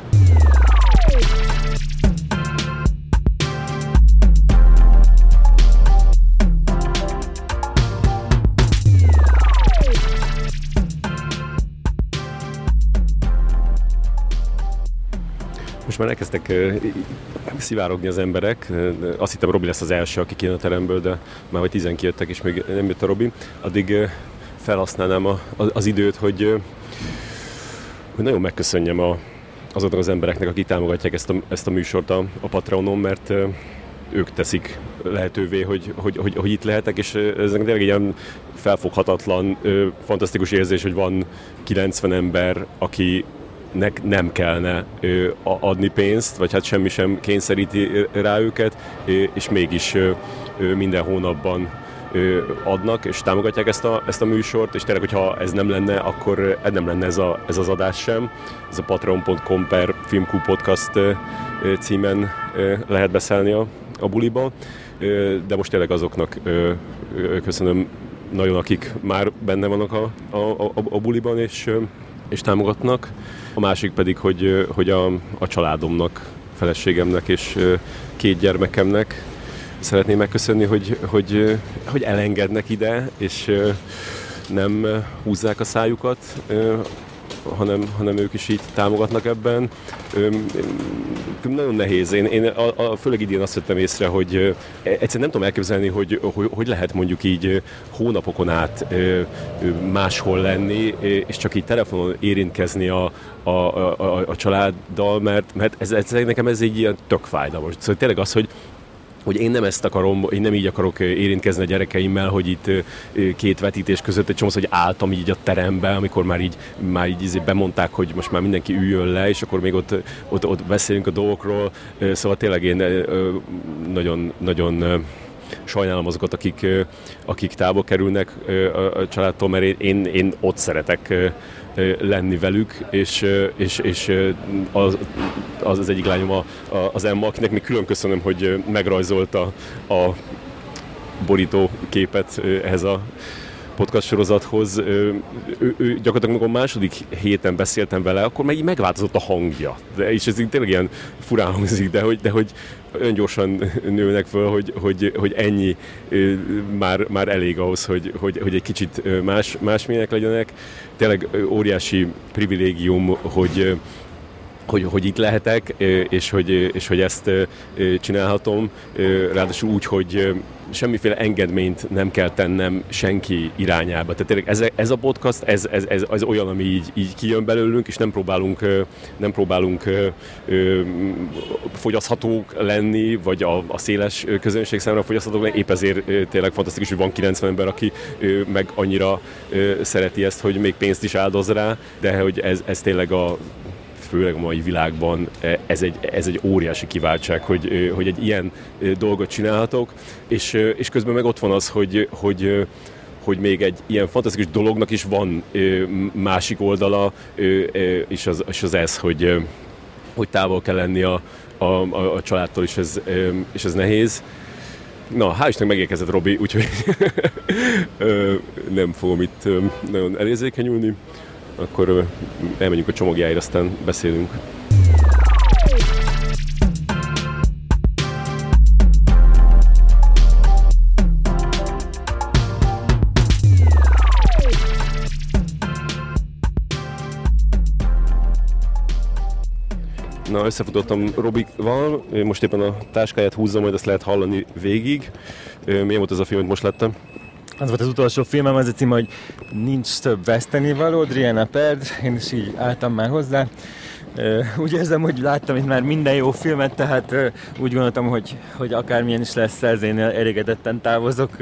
A: Már elkezdtek szivárogni az emberek. Azt hittem Robi lesz az első, aki kijön a teremből, de már hogy tizen kijöttek, és még nem jött a Robi. Addig felhasználnám az időt, hogy, hogy nagyon megköszönjem a, azoknak az embereknek, akik támogatják ezt a, ezt a műsort a, a Patreonon, mert ők teszik lehetővé, hogy, hogy, hogy, hogy itt lehetek, és ez tényleg egy ilyen felfoghatatlan, fantasztikus érzés, hogy van 90 ember, aki nek nem kellene adni pénzt, vagy hát semmi sem kényszeríti rá őket, és mégis minden hónapban adnak, és támogatják ezt a, ezt a műsort, és tényleg, hogyha ez nem lenne, akkor ez nem lenne ez, a, ez az adás sem. Ez a patreon.com per filmkú podcast címen lehet beszélni a, a buliba, de most tényleg azoknak köszönöm nagyon, akik már benne vannak a, a, a, a buliban, és, és támogatnak. A másik pedig, hogy, hogy a, a családomnak, feleségemnek és két gyermekemnek szeretném megköszönni, hogy, hogy, hogy elengednek ide, és nem húzzák a szájukat hanem, hanem ők is így támogatnak ebben. Nagyon nehéz. Én, én a, a, főleg idén azt vettem észre, hogy egyszerűen nem tudom elképzelni, hogy, hogy hogy lehet mondjuk így hónapokon át máshol lenni, és csak így telefonon érintkezni a, a, a, a családdal, mert, mert ez, ez, nekem ez egy ilyen tök fájdalmas. Szóval tényleg az, hogy hogy én nem ezt akarom, én nem így akarok érintkezni a gyerekeimmel, hogy itt két vetítés között egy csomó, hogy álltam így a teremben, amikor már így, már így izé bemondták, hogy most már mindenki üljön le, és akkor még ott, ott, ott beszélünk a dolgokról. Szóval tényleg én nagyon, nagyon sajnálom azokat, akik, akik távol kerülnek a családtól, mert én, én ott szeretek lenni velük, és, és, és az, az egyik lányom a, a, az Emma, akinek még külön köszönöm, hogy megrajzolta a borító képet ehhez a podcast sorozathoz, ő, ő, ő gyakorlatilag amikor a második héten beszéltem vele, akkor meg megváltozott a hangja. De, és ez tényleg ilyen furán hangzik, de hogy, de hogy olyan gyorsan nőnek föl, hogy, hogy, hogy ennyi már, már elég ahhoz, hogy, hogy, hogy egy kicsit más, másmilyenek legyenek. Tényleg óriási privilégium, hogy hogy, hogy itt lehetek, és hogy, és hogy ezt csinálhatom, ráadásul úgy, hogy semmiféle engedményt nem kell tennem senki irányába. Tehát tényleg ez, ez a podcast, ez, ez, ez, ez olyan, ami így, így kijön belőlünk, és nem próbálunk, nem próbálunk ö, ö, fogyaszthatók lenni, vagy a, a széles közönség számára fogyaszthatók lenni. Épp ezért tényleg fantasztikus, hogy van 90 ember, aki ö, meg annyira ö, szereti ezt, hogy még pénzt is áldoz rá, de hogy ez, ez tényleg a főleg a mai világban e, ez egy, ez egy óriási kiváltság, hogy, hogy egy ilyen dolgot csinálhatok, és, és közben meg ott van az, hogy, hogy hogy még egy ilyen fantasztikus dolognak is van másik oldala, és az, és az ez, hogy, hogy távol kell lenni a, a, a, a családtól, és ez, és ez nehéz. Na, hál' Istennek megérkezett Robi, úgyhogy nem fogom itt nagyon elérzékenyülni akkor elmegyünk a csomagjáért, aztán beszélünk. Na, összefutottam Robikval, most éppen a táskáját húzza, majd ezt lehet hallani végig. Milyen volt ez a film, amit most lettem?
D: Az volt az utolsó filmem, az a cím, hogy nincs több vesztenivaló, Driana Perd, én is így álltam már hozzá. Úgy érzem, hogy láttam itt már minden jó filmet, tehát úgy gondoltam, hogy, hogy akármilyen is lesz ez, én elégedetten távozok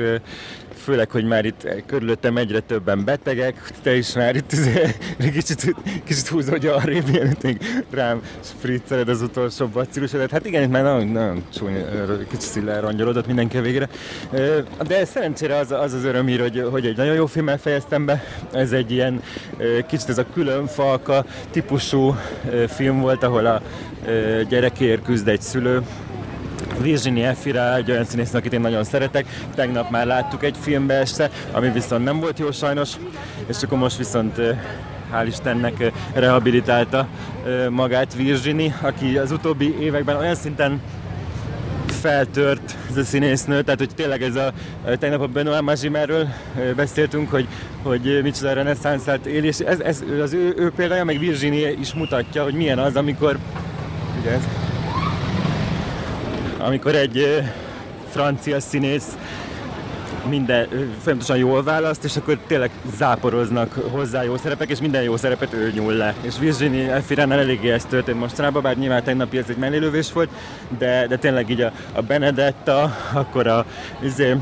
D: főleg, hogy már itt körülöttem egyre többen betegek, te is már itt izé, kicsit, kicsit húzod, hogy arrébb mielőtt még rám spritzeled az utolsó bacillusodat. Hát igen, itt már nagyon, nagyon csúnya, kicsit lerongyolódott mindenki végre. De szerencsére az az, az örömír, hogy, hogy egy nagyon jó filmmel fejeztem be. Ez egy ilyen kicsit ez a különfalka típusú film volt, ahol a gyerekért küzd egy szülő, Virginie Efira, egy olyan színész, akit én nagyon szeretek. Tegnap már láttuk egy filmbe este, ami viszont nem volt jó sajnos, és akkor most viszont hál' Istennek rehabilitálta magát Virginie, aki az utóbbi években olyan szinten feltört ez a színésznő, tehát hogy tényleg ez a, tegnap a Benoit Mazimerről beszéltünk, hogy, hogy micsoda reneszánszát él, és ez, ez, az ő, ő példája, meg Virginie is mutatja, hogy milyen az, amikor ugye ez, amikor egy francia színész minden folyamatosan jól választ, és akkor tényleg záporoznak hozzá jó szerepek, és minden jó szerepet ő nyúl le. És Virginie Efiránál eléggé ez történt mostanában, bár nyilván tegnapi ez egy mellélővés volt, de, de tényleg így a, a Benedetta, akkor a izé,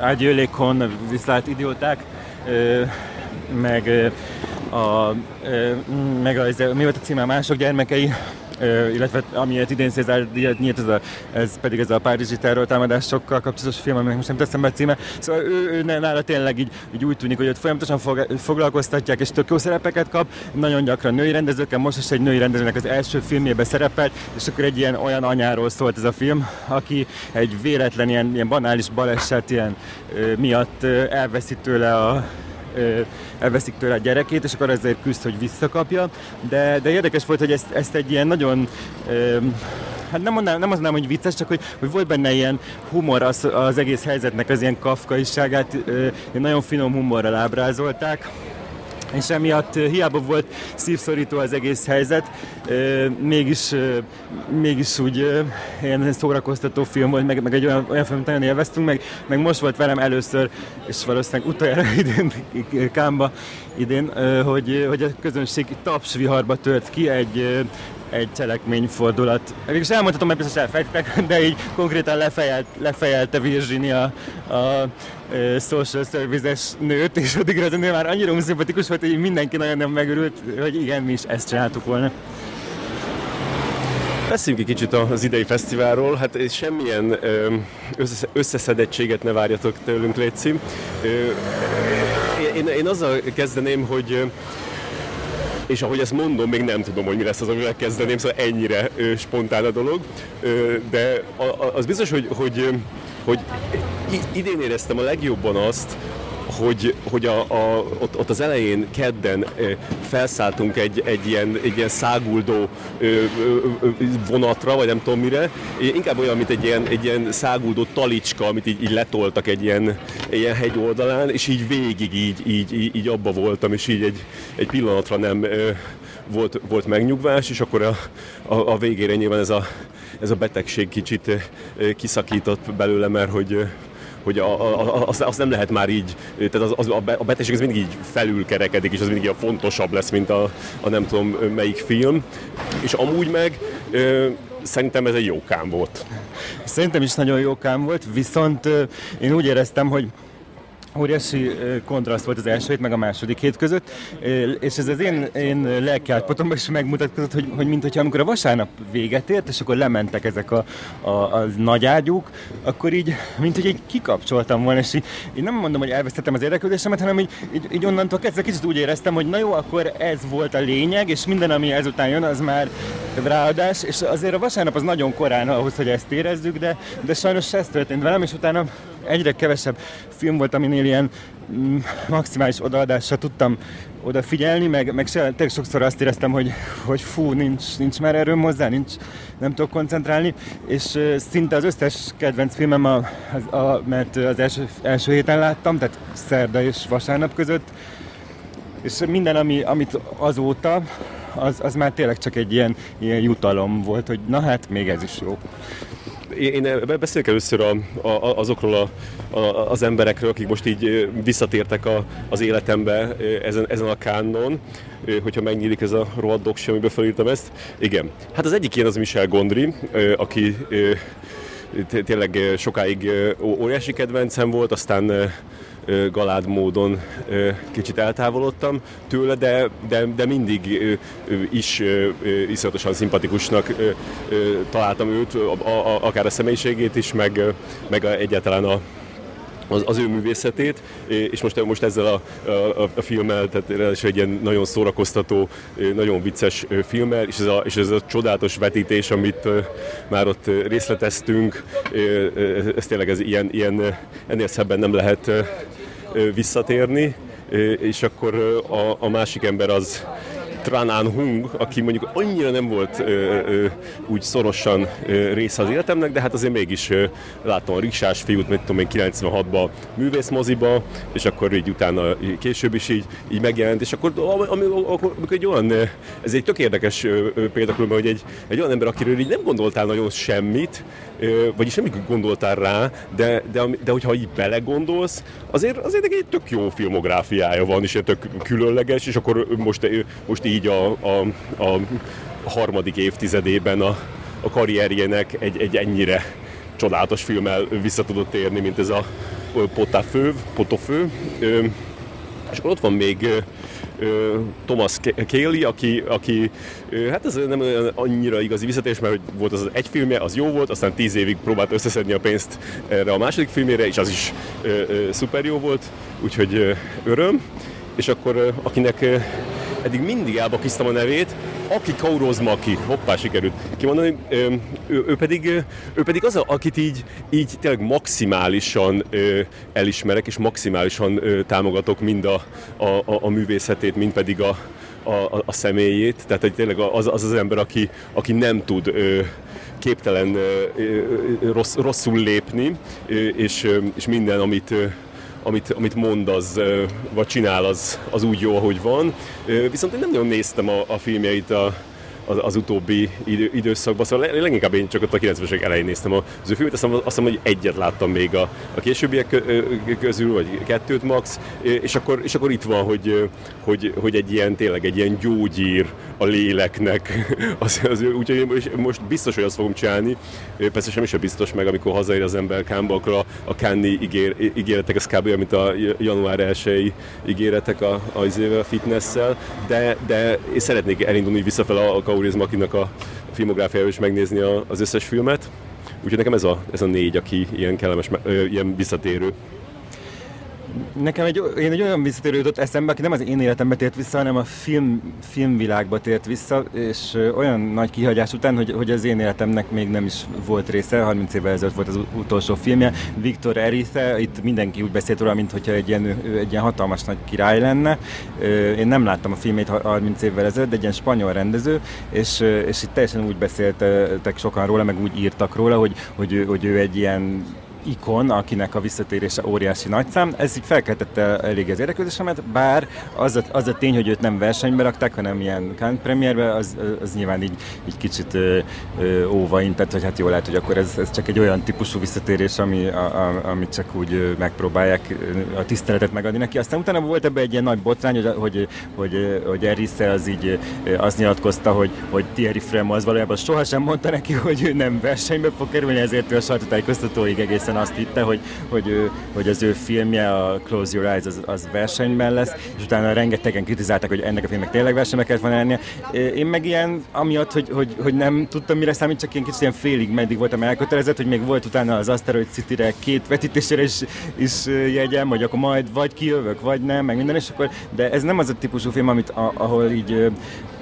D: Ágyőlékon viszlát idióták, ö, meg a, meg a, mi volt a címe, mások gyermekei, illetve amiért idén Cézár díjat nyílt, ez, a, ez pedig ez a párizsi terrortámadásokkal kapcsolatos film, aminek most nem teszem be címe. Szóval ő, ő nála tényleg így, így úgy tűnik, hogy ott folyamatosan fog, foglalkoztatják, és tök jó szerepeket kap. Nagyon gyakran női rendezőkkel, most is egy női rendezőnek az első filmjében szerepelt, és akkor egy ilyen olyan anyáról szólt ez a film, aki egy véletlen, ilyen, ilyen banális baleset ilyen, ö, miatt ö, elveszi tőle a elveszik tőle a gyerekét, és akkor ezért küzd, hogy visszakapja. De, de érdekes volt, hogy ezt, ezt egy ilyen nagyon hát nem, mondanám, nem azt mondanám, hogy vicces, csak hogy, hogy volt benne ilyen humor az, az egész helyzetnek az ilyen kafkaiságát, nagyon finom humorral ábrázolták és emiatt hiába volt szívszorító az egész helyzet, mégis, mégis úgy ilyen szórakoztató film volt, meg, meg egy olyan, olyan film, nagyon élveztünk, meg, meg most volt velem először, és valószínűleg utoljára idén, Kámba idén, hogy, hogy a közönség tapsviharba tört ki egy egy cselekményfordulat. Mégis elmondhatom, mert biztos elfejtek, de így konkrétan lefejelt, lefejelte Virginia a social services nőt, és addigra az nő már annyira unszimpatikus volt, hogy mindenki nagyon nem megörült, hogy igen, mi is ezt csináltuk volna.
A: Beszéljünk egy kicsit az idei fesztiválról. Hát semmilyen összeszedettséget ne várjatok tőlünk, Léci. Én, én azzal kezdeném, hogy és ahogy ezt mondom, még nem tudom, hogy mi lesz az, amivel kezdeném, szóval ennyire ö, spontán a dolog, de az biztos, hogy, hogy, hogy idén éreztem a legjobban azt, hogy, hogy a, a, ott, ott az elején kedden felszálltunk egy, egy, ilyen, egy ilyen száguldó vonatra, vagy nem tudom mire, inkább olyan, mint egy ilyen, egy ilyen száguldó talicska, amit így, így letoltak egy ilyen, ilyen hegy oldalán, és így végig így, így, így, így abba voltam, és így egy, egy pillanatra nem volt, volt megnyugvás, és akkor a, a, a végére nyilván ez a, ez a betegség kicsit kiszakított belőle, mert hogy hogy a, a, azt, azt nem lehet már így, tehát az, az, a betegség az mindig így felülkerekedik, és az mindig a fontosabb lesz, mint a, a nem tudom melyik film. És amúgy meg ö, szerintem ez egy jókám volt.
D: Szerintem is nagyon jókám volt, viszont én úgy éreztem, hogy óriási kontraszt volt az első hét, meg a második hét között, és ez az én, én lelkiállapotomban is megmutatkozott, hogy, hogy mint hogyha amikor a vasárnap véget ért, és akkor lementek ezek a, a, a nagy ágyúk, akkor így, mint hogy így kikapcsoltam volna, és így nem mondom, hogy elvesztettem az érdeklődésemet, hanem így, így, így onnantól kezdve kicsit úgy éreztem, hogy na jó, akkor ez volt a lényeg, és minden, ami ezután jön, az már ráadás, és azért a vasárnap az nagyon korán ahhoz, hogy ezt érezzük, de, de sajnos ez történt velem, és utána egyre kevesebb film volt, aminél ilyen mm, maximális odaadásra tudtam odafigyelni, meg, meg tényleg sokszor azt éreztem, hogy, hogy fú, nincs, nincs már erőm hozzá, nincs, nem tudok koncentrálni, és szinte az összes kedvenc filmem, a, a, a, mert az első, első héten láttam, tehát szerda és vasárnap között, és minden, ami, amit azóta, az, az már tényleg csak egy ilyen, ilyen jutalom volt, hogy na hát, még ez is jó
A: én beszélek először a, a, azokról a, a, az emberekről, akik most így visszatértek a, az életembe ezen, ezen a kánnon, hogyha megnyílik ez a rohadt doksi, amiből felírtam ezt. Igen. Hát az egyik ilyen az Michel Gondry, aki tényleg sokáig óriási kedvencem volt, aztán galád módon kicsit eltávolodtam tőle, de, de, de mindig is iszonyatosan szimpatikusnak találtam őt, akár a személyiségét is, meg, meg egyáltalán a, az, az ő művészetét, és most, most ezzel a, a, a filmmel, tehát ez egy ilyen nagyon szórakoztató, nagyon vicces filmmel, és ez a, és ez a csodálatos vetítés, amit már ott részleteztünk, ez tényleg ez ilyen, ilyen ennél szebben nem lehet visszatérni, és akkor a, a másik ember az Tran An Hung, aki mondjuk annyira nem volt ö, ö, úgy szorosan ö, része az életemnek, de hát azért mégis ö, láttam a riksás fiút, mit tudom én, 96-ban művészmoziba, és akkor így utána később is így, így megjelent, és akkor amikor egy olyan, ez egy tök érdekes példa, hogy egy, egy olyan ember, akiről így nem gondoltál nagyon semmit, vagyis nem gondoltál rá, de, de, de hogyha így belegondolsz, azért, azért egy tök jó filmográfiája van, és egy tök különleges, és akkor most, most így a, a, a harmadik évtizedében a, a karrierjének egy, egy ennyire csodálatos filmmel vissza tudott érni, mint ez a Potafő, Potofő. És akkor ott van még Thomas Kelly, aki, aki hát ez nem annyira igazi visszatérés, mert volt az egy filmje, az jó volt, aztán tíz évig próbált összeszedni a pénzt erre a második filmére, és az is szuper jó volt, úgyhogy öröm. És akkor akinek eddig mindig elbakiztam a nevét, Aki Maki, hoppá, sikerült kimondani, ő, ő, pedig, ő pedig az, akit így, így tényleg maximálisan elismerek, és maximálisan támogatok mind a, a, a művészetét, mind pedig a, a, a személyét. Tehát hogy tényleg az, az az ember, aki, aki nem tud képtelen rossz, rosszul lépni, és, és minden, amit amit, amit mond az, vagy csinál, az, az úgy jó, ahogy van. Viszont én nem nagyon néztem a, a filmjeit a, az, az utóbbi idő, időszakban, szóval leginkább én csak ott a 90-esek elején néztem az ő filmet, azt hiszem, hogy egyet láttam még a, a későbbiek közül, vagy kettőt max, és akkor, és akkor itt van, hogy, hogy, hogy egy ilyen, tényleg egy ilyen gyógyír a léleknek. Az, az, úgyhogy most biztos, hogy azt fogom csinálni. Persze sem is a biztos meg, amikor hazaér az ember Kámba, akkor a, a Káni ígér, ígéretek, az kb. mint a január 1 ígéretek a, a, a fitnessel, de, de én szeretnék elindulni visszafel a, a Kauris Makinak a filmográfiájára is megnézni az összes filmet. Úgyhogy nekem ez a, ez a négy, aki ilyen kellemes, ilyen visszatérő
D: nekem egy, én egy olyan visszatérő jutott eszembe, aki nem az én életembe tért vissza, hanem a film, filmvilágba tért vissza, és olyan nagy kihagyás után, hogy, hogy az én életemnek még nem is volt része, 30 évvel ezelőtt volt az utolsó filmje. Viktor Erice, itt mindenki úgy beszélt róla, mint hogyha egy ilyen, egy ilyen hatalmas nagy király lenne. Én nem láttam a filmét 30 évvel ezelőtt, de egy ilyen spanyol rendező, és, és itt teljesen úgy beszéltek sokan róla, meg úgy írtak róla, hogy, hogy, hogy ő egy ilyen ikon, akinek a visszatérése óriási nagyszám. Ez így felkeltette elég az érdeklődésemet, bár az a, az a tény, hogy őt nem versenybe rakták, hanem ilyen Cannes premierbe, az, az nyilván így, így kicsit ö, ö, óvaintett, hogy hát jól lehet, hogy akkor ez, ez csak egy olyan típusú visszatérés, ami, a, a, amit csak úgy megpróbálják a tiszteletet megadni neki. Aztán utána volt ebbe egy ilyen nagy botrány, hogy, hogy, hogy, hogy Erisze az így azt nyilatkozta, hogy, hogy Thierry Frem az valójában sohasem mondta neki, hogy ő nem versenybe fog kerülni, ezért ő a sajtótájékoztatóig egészen azt hitte, hogy, hogy, hogy az ő filmje, a Close Your Eyes, az, az versenyben lesz, és utána rengetegen kritizálták, hogy ennek a filmnek tényleg versenybe kellett volna lennie. Én meg ilyen, amiatt, hogy, hogy, hogy nem tudtam mire számít, csak én kicsit ilyen félig meddig voltam elkötelezett, hogy még volt utána az Asteroid City-re két vetítésére is, is jegyem, hogy akkor majd vagy kijövök, vagy nem, meg minden, és akkor, de ez nem az a típusú film, amit, ahol így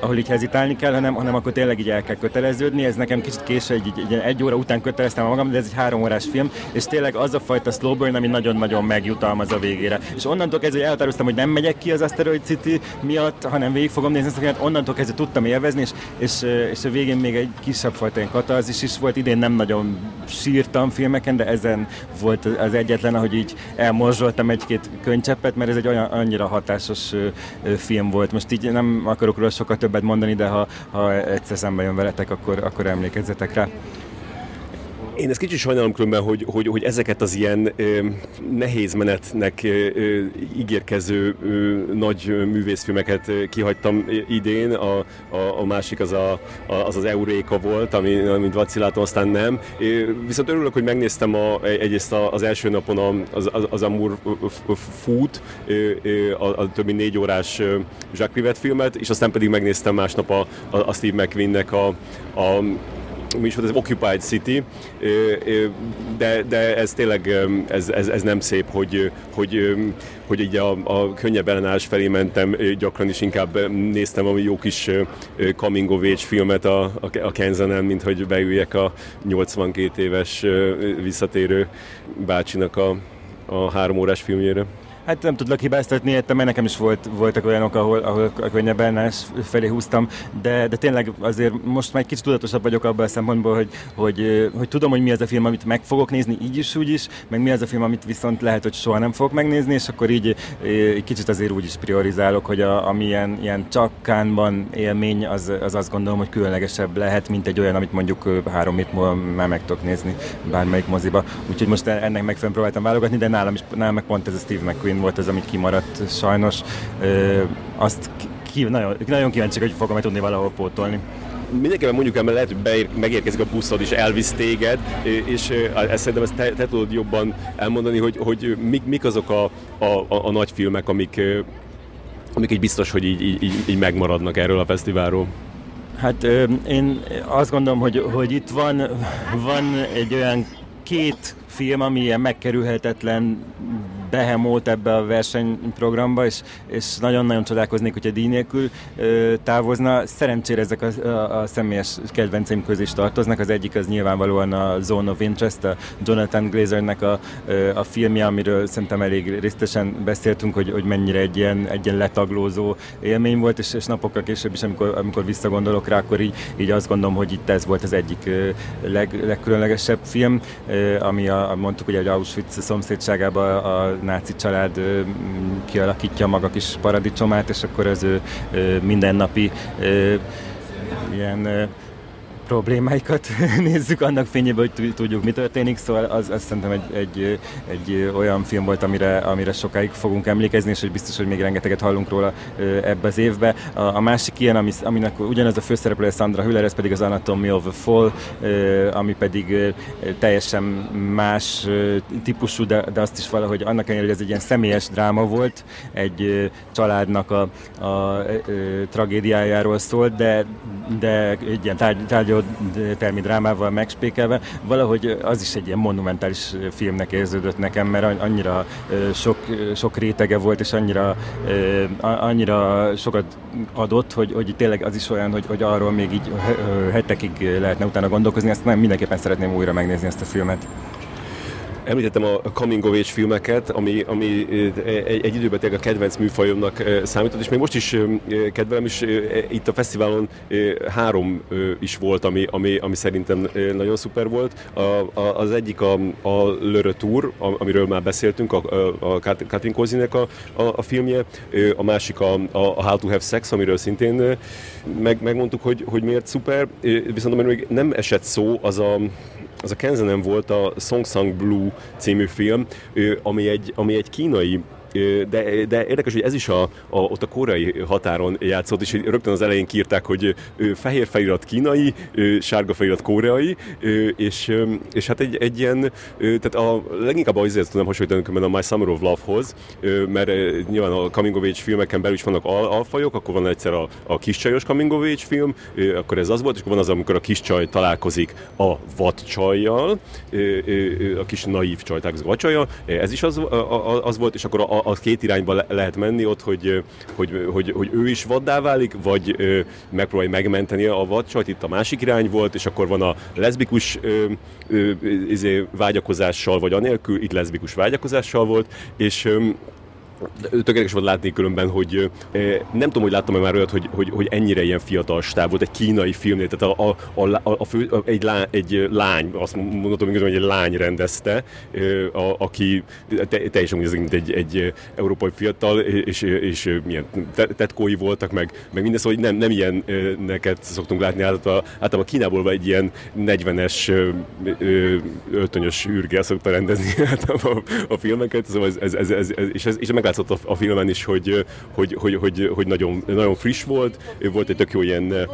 D: ahol így hezitálni kell, hanem, hanem akkor tényleg így el kell köteleződni. Ez nekem kicsit késő, egy, egy, egy, óra után köteleztem magam, de ez egy három órás film, és tényleg az a fajta slow burn, ami nagyon-nagyon megjutalmaz a végére. És onnantól kezdve, hogy elhatároztam, hogy nem megyek ki az Asteroid City miatt, hanem végig fogom nézni ezt filmet, onnantól kezdve tudtam élvezni, és, és, és a végén még egy kisebb fajta ilyen katarzis is volt. Idén nem nagyon sírtam filmeken, de ezen volt az egyetlen, ahogy így elmorzsoltam egy-két könycseppet, mert ez egy olyan annyira hatásos film volt. Most így nem akarok róla sokat több többet mondani, de ha, ha egyszer szembe jön veletek, akkor, akkor emlékezzetek rá.
A: Én ezt kicsit sajnálom különben, hogy, hogy, hogy ezeket az ilyen ö, nehéz menetnek ö, ígérkező ö, nagy művészfilmeket kihagytam idén. A, a, a másik az a, a, az, az Euréka volt, ami, amit vaciláltam, aztán nem. É, viszont örülök, hogy megnéztem a, egyrészt az első napon a, az, az, az Food, a, a többi négy órás Jacques Privet filmet, és aztán pedig megnéztem másnap a, a, a Steve McQueen-nek a, a mi is volt, ez Occupied City, de, de ez tényleg ez, ez, ez nem szép, hogy, hogy, hogy így a, a könnyebb ellenállás felé mentem, gyakran is inkább néztem a jó kis coming of age filmet a, a, a Kenzanen, mint hogy beüljek a 82 éves visszatérő bácsinak a, a három órás filmjére.
D: Hát nem tudlak hibáztatni értem, mert nekem is volt, voltak olyanok, ahol, ahol a könnyebb ellenállás felé húztam, de, de tényleg azért most már egy kicsit tudatosabb vagyok abban a szempontból, hogy, hogy, hogy tudom, hogy mi az a film, amit meg fogok nézni, így is, úgy is, meg mi az a film, amit viszont lehet, hogy soha nem fogok megnézni, és akkor így egy kicsit azért úgy is priorizálok, hogy a, ami ilyen, ilyen csakkánban élmény, az, az azt gondolom, hogy különlegesebb lehet, mint egy olyan, amit mondjuk három hét múlva már meg tudok nézni bármelyik moziba. Úgyhogy most ennek megfelelően próbáltam válogatni, de nálam is nálam meg pont ez a Steve McQueen Queen volt az, amit kimaradt sajnos. Azt ki, nagyon, nagyon kíváncsi, hogy fogom-e tudni valahol pótolni
A: mindenképpen mondjuk el, mert lehet, hogy beér, megérkezik a buszod és elvisz téged, és ezt szerintem ezt te, te tudod jobban elmondani, hogy, hogy mik, mik azok a, a, a, a nagy filmek, amik, amik így biztos, hogy így, így, így megmaradnak erről a fesztiválról.
D: Hát én azt gondolom, hogy, hogy itt van, van egy olyan két film, ami ilyen megkerülhetetlen behemót ebbe a versenyprogramba, és, és nagyon-nagyon csodálkoznék, hogyha díj nélkül ö, távozna. Szerencsére ezek a, a, a személyes kedvenceim közé is tartoznak. Az egyik az nyilvánvalóan a Zone of Interest, a Jonathan Glazernek a, a filmje, amiről szerintem elég részletesen beszéltünk, hogy, hogy mennyire egy ilyen, egy ilyen letaglózó élmény volt, és, és napokkal később is, amikor, amikor visszagondolok rá, akkor így, így azt gondolom, hogy itt ez volt az egyik leg, legkülönlegesebb film, ami a, mondtuk hogy Auschwitz szomszédságában a náci család kialakítja maga kis paradicsomát, és akkor az ő mindennapi ilyen problémáikat nézzük annak fényében, hogy tudjuk, mi történik, szóval az, az szerintem egy, egy, egy olyan film volt, amire, amire sokáig fogunk emlékezni, és hogy biztos, hogy még rengeteget hallunk róla ebbe az évbe. A, a másik ilyen, ami, aminek ugyanaz a főszereplője Sandra Hüller, ez pedig az Anatomy of a Fall, ami pedig teljesen más típusú, de, de azt is valahogy annak ellenére, hogy ez egy ilyen személyes dráma volt, egy családnak a, a, a, a tragédiájáról szólt, de, de egy ilyen tárgy, tárgy termi drámával megspékelve, valahogy az is egy ilyen monumentális filmnek érződött nekem, mert annyira sok, sok rétege volt, és annyira, annyira sokat adott, hogy, hogy tényleg az is olyan, hogy, hogy arról még így hetekig lehetne utána gondolkozni, ezt nem mindenképpen szeretném újra megnézni ezt a filmet.
A: Említettem a coming of age filmeket, ami, ami egy, egy időben tényleg a kedvenc műfajomnak számított, és még most is kedvelem, és itt a fesztiválon három is volt, ami, ami, ami szerintem nagyon szuper volt. A, a, az egyik a, a Le Tour, amiről már beszéltünk, a, a Katrin Kozinek a, a, a filmje, a másik a, a How to Have Sex, amiről szintén meg, megmondtuk, hogy, hogy miért szuper, viszont amiről még nem esett szó, az a az a Kenzenem volt a Song Sang Blue című film, ami egy, ami egy kínai de, de érdekes, hogy ez is a, a, ott a koreai határon játszott, és rögtön az elején kírták, hogy fehér felirat kínai, sárga felirat koreai, és, és hát egy, egy ilyen, tehát a, leginkább azért tudom hasonlítani a My Summer of Love-hoz, mert nyilván a coming of age filmeken belül is vannak al, alfajok, akkor van egyszer a, a kiscsajos coming of age film, akkor ez az volt, és akkor van az, amikor a kiscsaj találkozik a vadcsajjal, a kis naív csaj találkozik a vadcsajjal, ez is az, az volt, és akkor a, az két irányba le- lehet menni ott, hogy, hogy, hogy, hogy ő is vaddá válik, vagy ö, megpróbálja megmenteni a vadcsajt, itt a másik irány volt, és akkor van a leszbikus ö, ö, izé, vágyakozással, vagy anélkül, itt leszbikus vágyakozással volt, és ö, tökéletes volt látni különben, hogy nem tudom, hogy láttam-e már olyat, hogy, hogy, hogy ennyire ilyen fiatal stáb volt, egy kínai filmnél, tehát a, a, a, a fő, egy, lány, egy lány, azt mondhatom, hogy egy lány rendezte, a, aki te, teljesen úgy mint egy, egy európai fiatal, és, és milyen tetkói voltak, meg, meg minden, szóval nem, nem ilyen neket szoktunk látni, általában, általában Kínából egy ilyen 40-es öltönyös űrgel szokta rendezni a, a filmeket, szóval ez, ez, ez, ez és, ez, és meg meglátszott a, a filmen is, hogy, hogy, hogy, hogy, hogy nagyon, nagyon friss volt, volt egy tök jó ilyen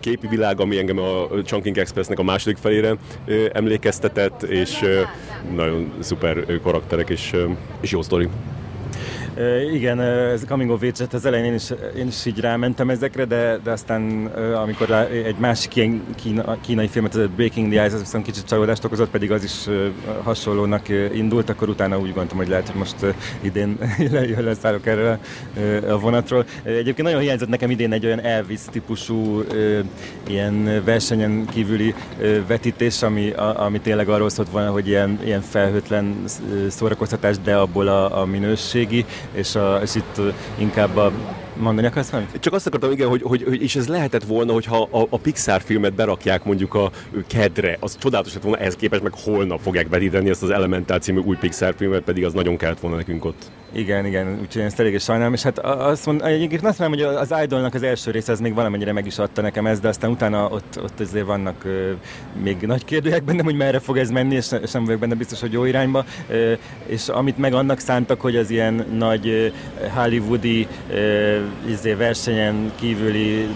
A: képi világ, ami engem a Chunking Expressnek a második felére emlékeztetett, és nagyon szuper karakterek és, és jó sztori.
D: Igen, ez a Coming of Age, az elején én is, én is így rámentem ezekre, de, de aztán amikor egy másik ilyen kína, kínai filmet, ez a Breaking the Ice, az viszont kicsit csalódást okozott, pedig az is hasonlónak indult, akkor utána úgy gondoltam, hogy lehet, hogy most idén leszállok erre a vonatról. Egyébként nagyon hiányzott nekem idén egy olyan Elvis típusú ilyen versenyen kívüli vetítés, ami, ami tényleg arról szólt volna, hogy ilyen, ilyen felhőtlen szórakoztatás, de abból a, a minőségi, és, és itt inkább a Mondani akarsz valamit?
A: Csak azt akartam, igen, hogy, hogy, hogy és ez lehetett volna, hogyha a, a Pixar filmet berakják mondjuk a kedre, az csodálatos lett volna, ehhez képest meg holnap fogják vetíteni ezt az Elemental című új Pixar filmet, pedig az nagyon kellett volna nekünk ott.
D: Igen, igen, úgyhogy én ezt eléggé sajnálom, és hát azt mond, egyébként azt mondom, hogy az Idolnak az első része az még valamennyire meg is adta nekem ezt, de aztán utána ott, ott azért vannak uh, még nagy kérdőjek bennem, hogy merre fog ez menni, és, nem vagyok benne biztos, hogy jó irányba, uh, és amit meg annak szántak, hogy az ilyen nagy uh, hollywoodi uh, izé, versenyen kívüli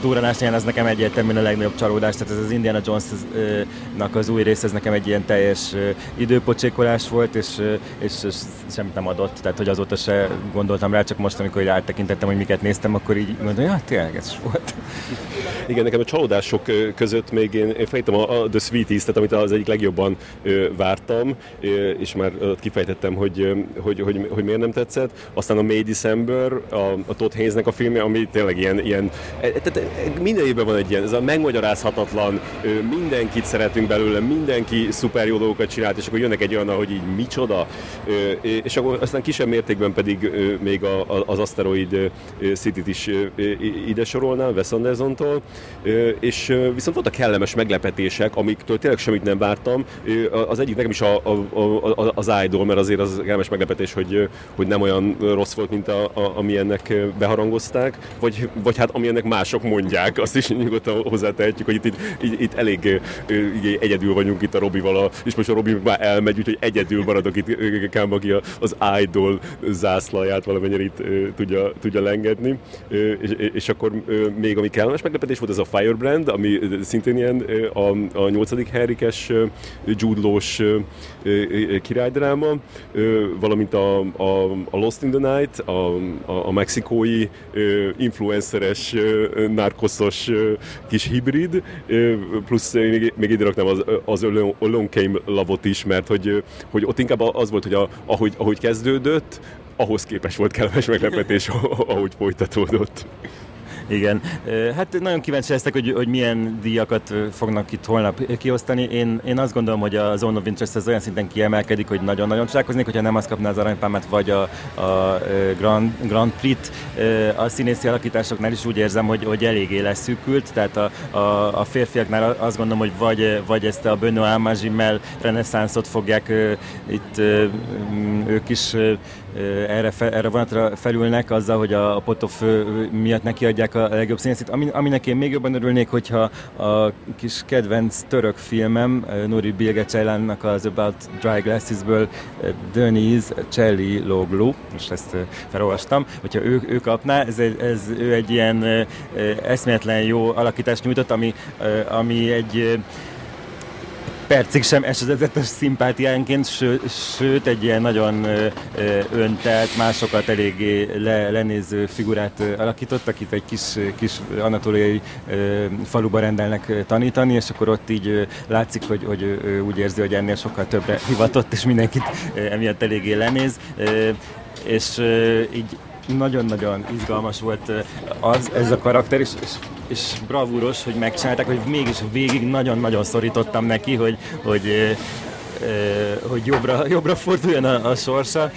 D: duranásnál az nekem egyértelműen a legnagyobb csalódás, tehát ez az Indiana Jones-nak az új rész, ez nekem egy ilyen teljes uh, időpocsékolás volt, és, és, és semmit nem adott, tehát hogy azóta se gondoltam rá, csak most, amikor áttekintettem, hogy miket néztem, akkor így mondom, ja, tényleg ez volt.
A: Igen, nekem a csalódások között még én, én fejtem a, a The Sweeties, tehát amit az egyik legjobban ö, vártam, ö, és már ott kifejtettem, hogy, hogy, hogy, hogy, miért nem tetszett. Aztán a May December, a, a Todd Haynesnek a filmje, ami tényleg ilyen, ilyen e, tehát e, minden évben van egy ilyen, ez a megmagyarázhatatlan, mindenkit szeretünk belőle, mindenki szuper jó dolgokat csinált, és akkor jönnek egy olyan, hogy így micsoda, és akkor aztán kisebb mértékben pedig még az Asteroid City-t is ide sorolnám, Wes Anderson-tól, és viszont voltak kellemes meglepetések, amiktől tényleg semmit nem vártam. Az egyik nekem is a, a, a, az Idol, mert azért az kellemes meglepetés, hogy, hogy nem olyan rossz volt, mint a, a, ami ennek beharangozták, vagy, vagy hát ami ennek mások mondják, azt is nyugodtan hozzátehetjük, hogy itt, itt, itt, elég egyedül vagyunk itt a Robival, és most a Robi már elmegy, úgyhogy egyedül maradok itt Kám, aki az Idol zászlaját valamennyire itt tudja, tudja lengedni. És, és akkor még ami kellemes meglepetés volt, ez a Firebrand, ami szintén ilyen a, a 8. Henrikes Law-s királydráma, valamint a, a, a Lost in the Night, a, a, a mexikói influenceres, narkoszos kis hibrid, plusz még, még ide raknám az, az Alone Came Love-ot is, mert hogy, hogy ott inkább az volt, hogy a, ahogy, ahogy kezdődött, ahhoz képes volt kellemes meglepetés, ahogy folytatódott.
D: Igen, hát nagyon kíváncsi leszek, hogy, hogy milyen díjakat fognak itt holnap kiosztani. Én, én azt gondolom, hogy a Zone of Interest az olyan szinten kiemelkedik, hogy nagyon-nagyon csodálkoznék, hogyha nem azt kapná az aranypámát, vagy a, a Grand, Grand Prix-t. A színészi alakításoknál is úgy érzem, hogy, hogy eléggé leszűkült, tehát a, a, a férfiaknál azt gondolom, hogy vagy, vagy ezt a Benoît Magimel reneszánszot fogják itt ők is erre, fe, erre vonatra felülnek azzal, hogy a, a Potov miatt nekiadják a legjobb színészét. Ami, aminek én még jobban örülnék, hogyha a kis kedvenc török filmem, Nuri Bilge Ceylannak az About Dry Glasses-ből Denise Loglu, most ezt felolvastam, hogyha ő, ő kapná, ez, ez ő egy ilyen eszméletlen jó alakítást nyújtott, ami, ami egy percig sem esetezetes szimpátiánként, ső, sőt egy ilyen nagyon öntelt, másokat eléggé le, lenéző figurát alakított, akit egy kis, kis anatóliai faluba rendelnek tanítani, és akkor ott így látszik, hogy, hogy ő úgy érzi, hogy ennél sokkal többre hivatott, és mindenkit emiatt eléggé lenéz. És így nagyon-nagyon izgalmas volt az, ez a karakter, és, és, és bravúros, hogy megcsinálták, hogy mégis végig nagyon-nagyon szorítottam neki, hogy, hogy hogy jobbra, jobbra forduljon a, a sorsa,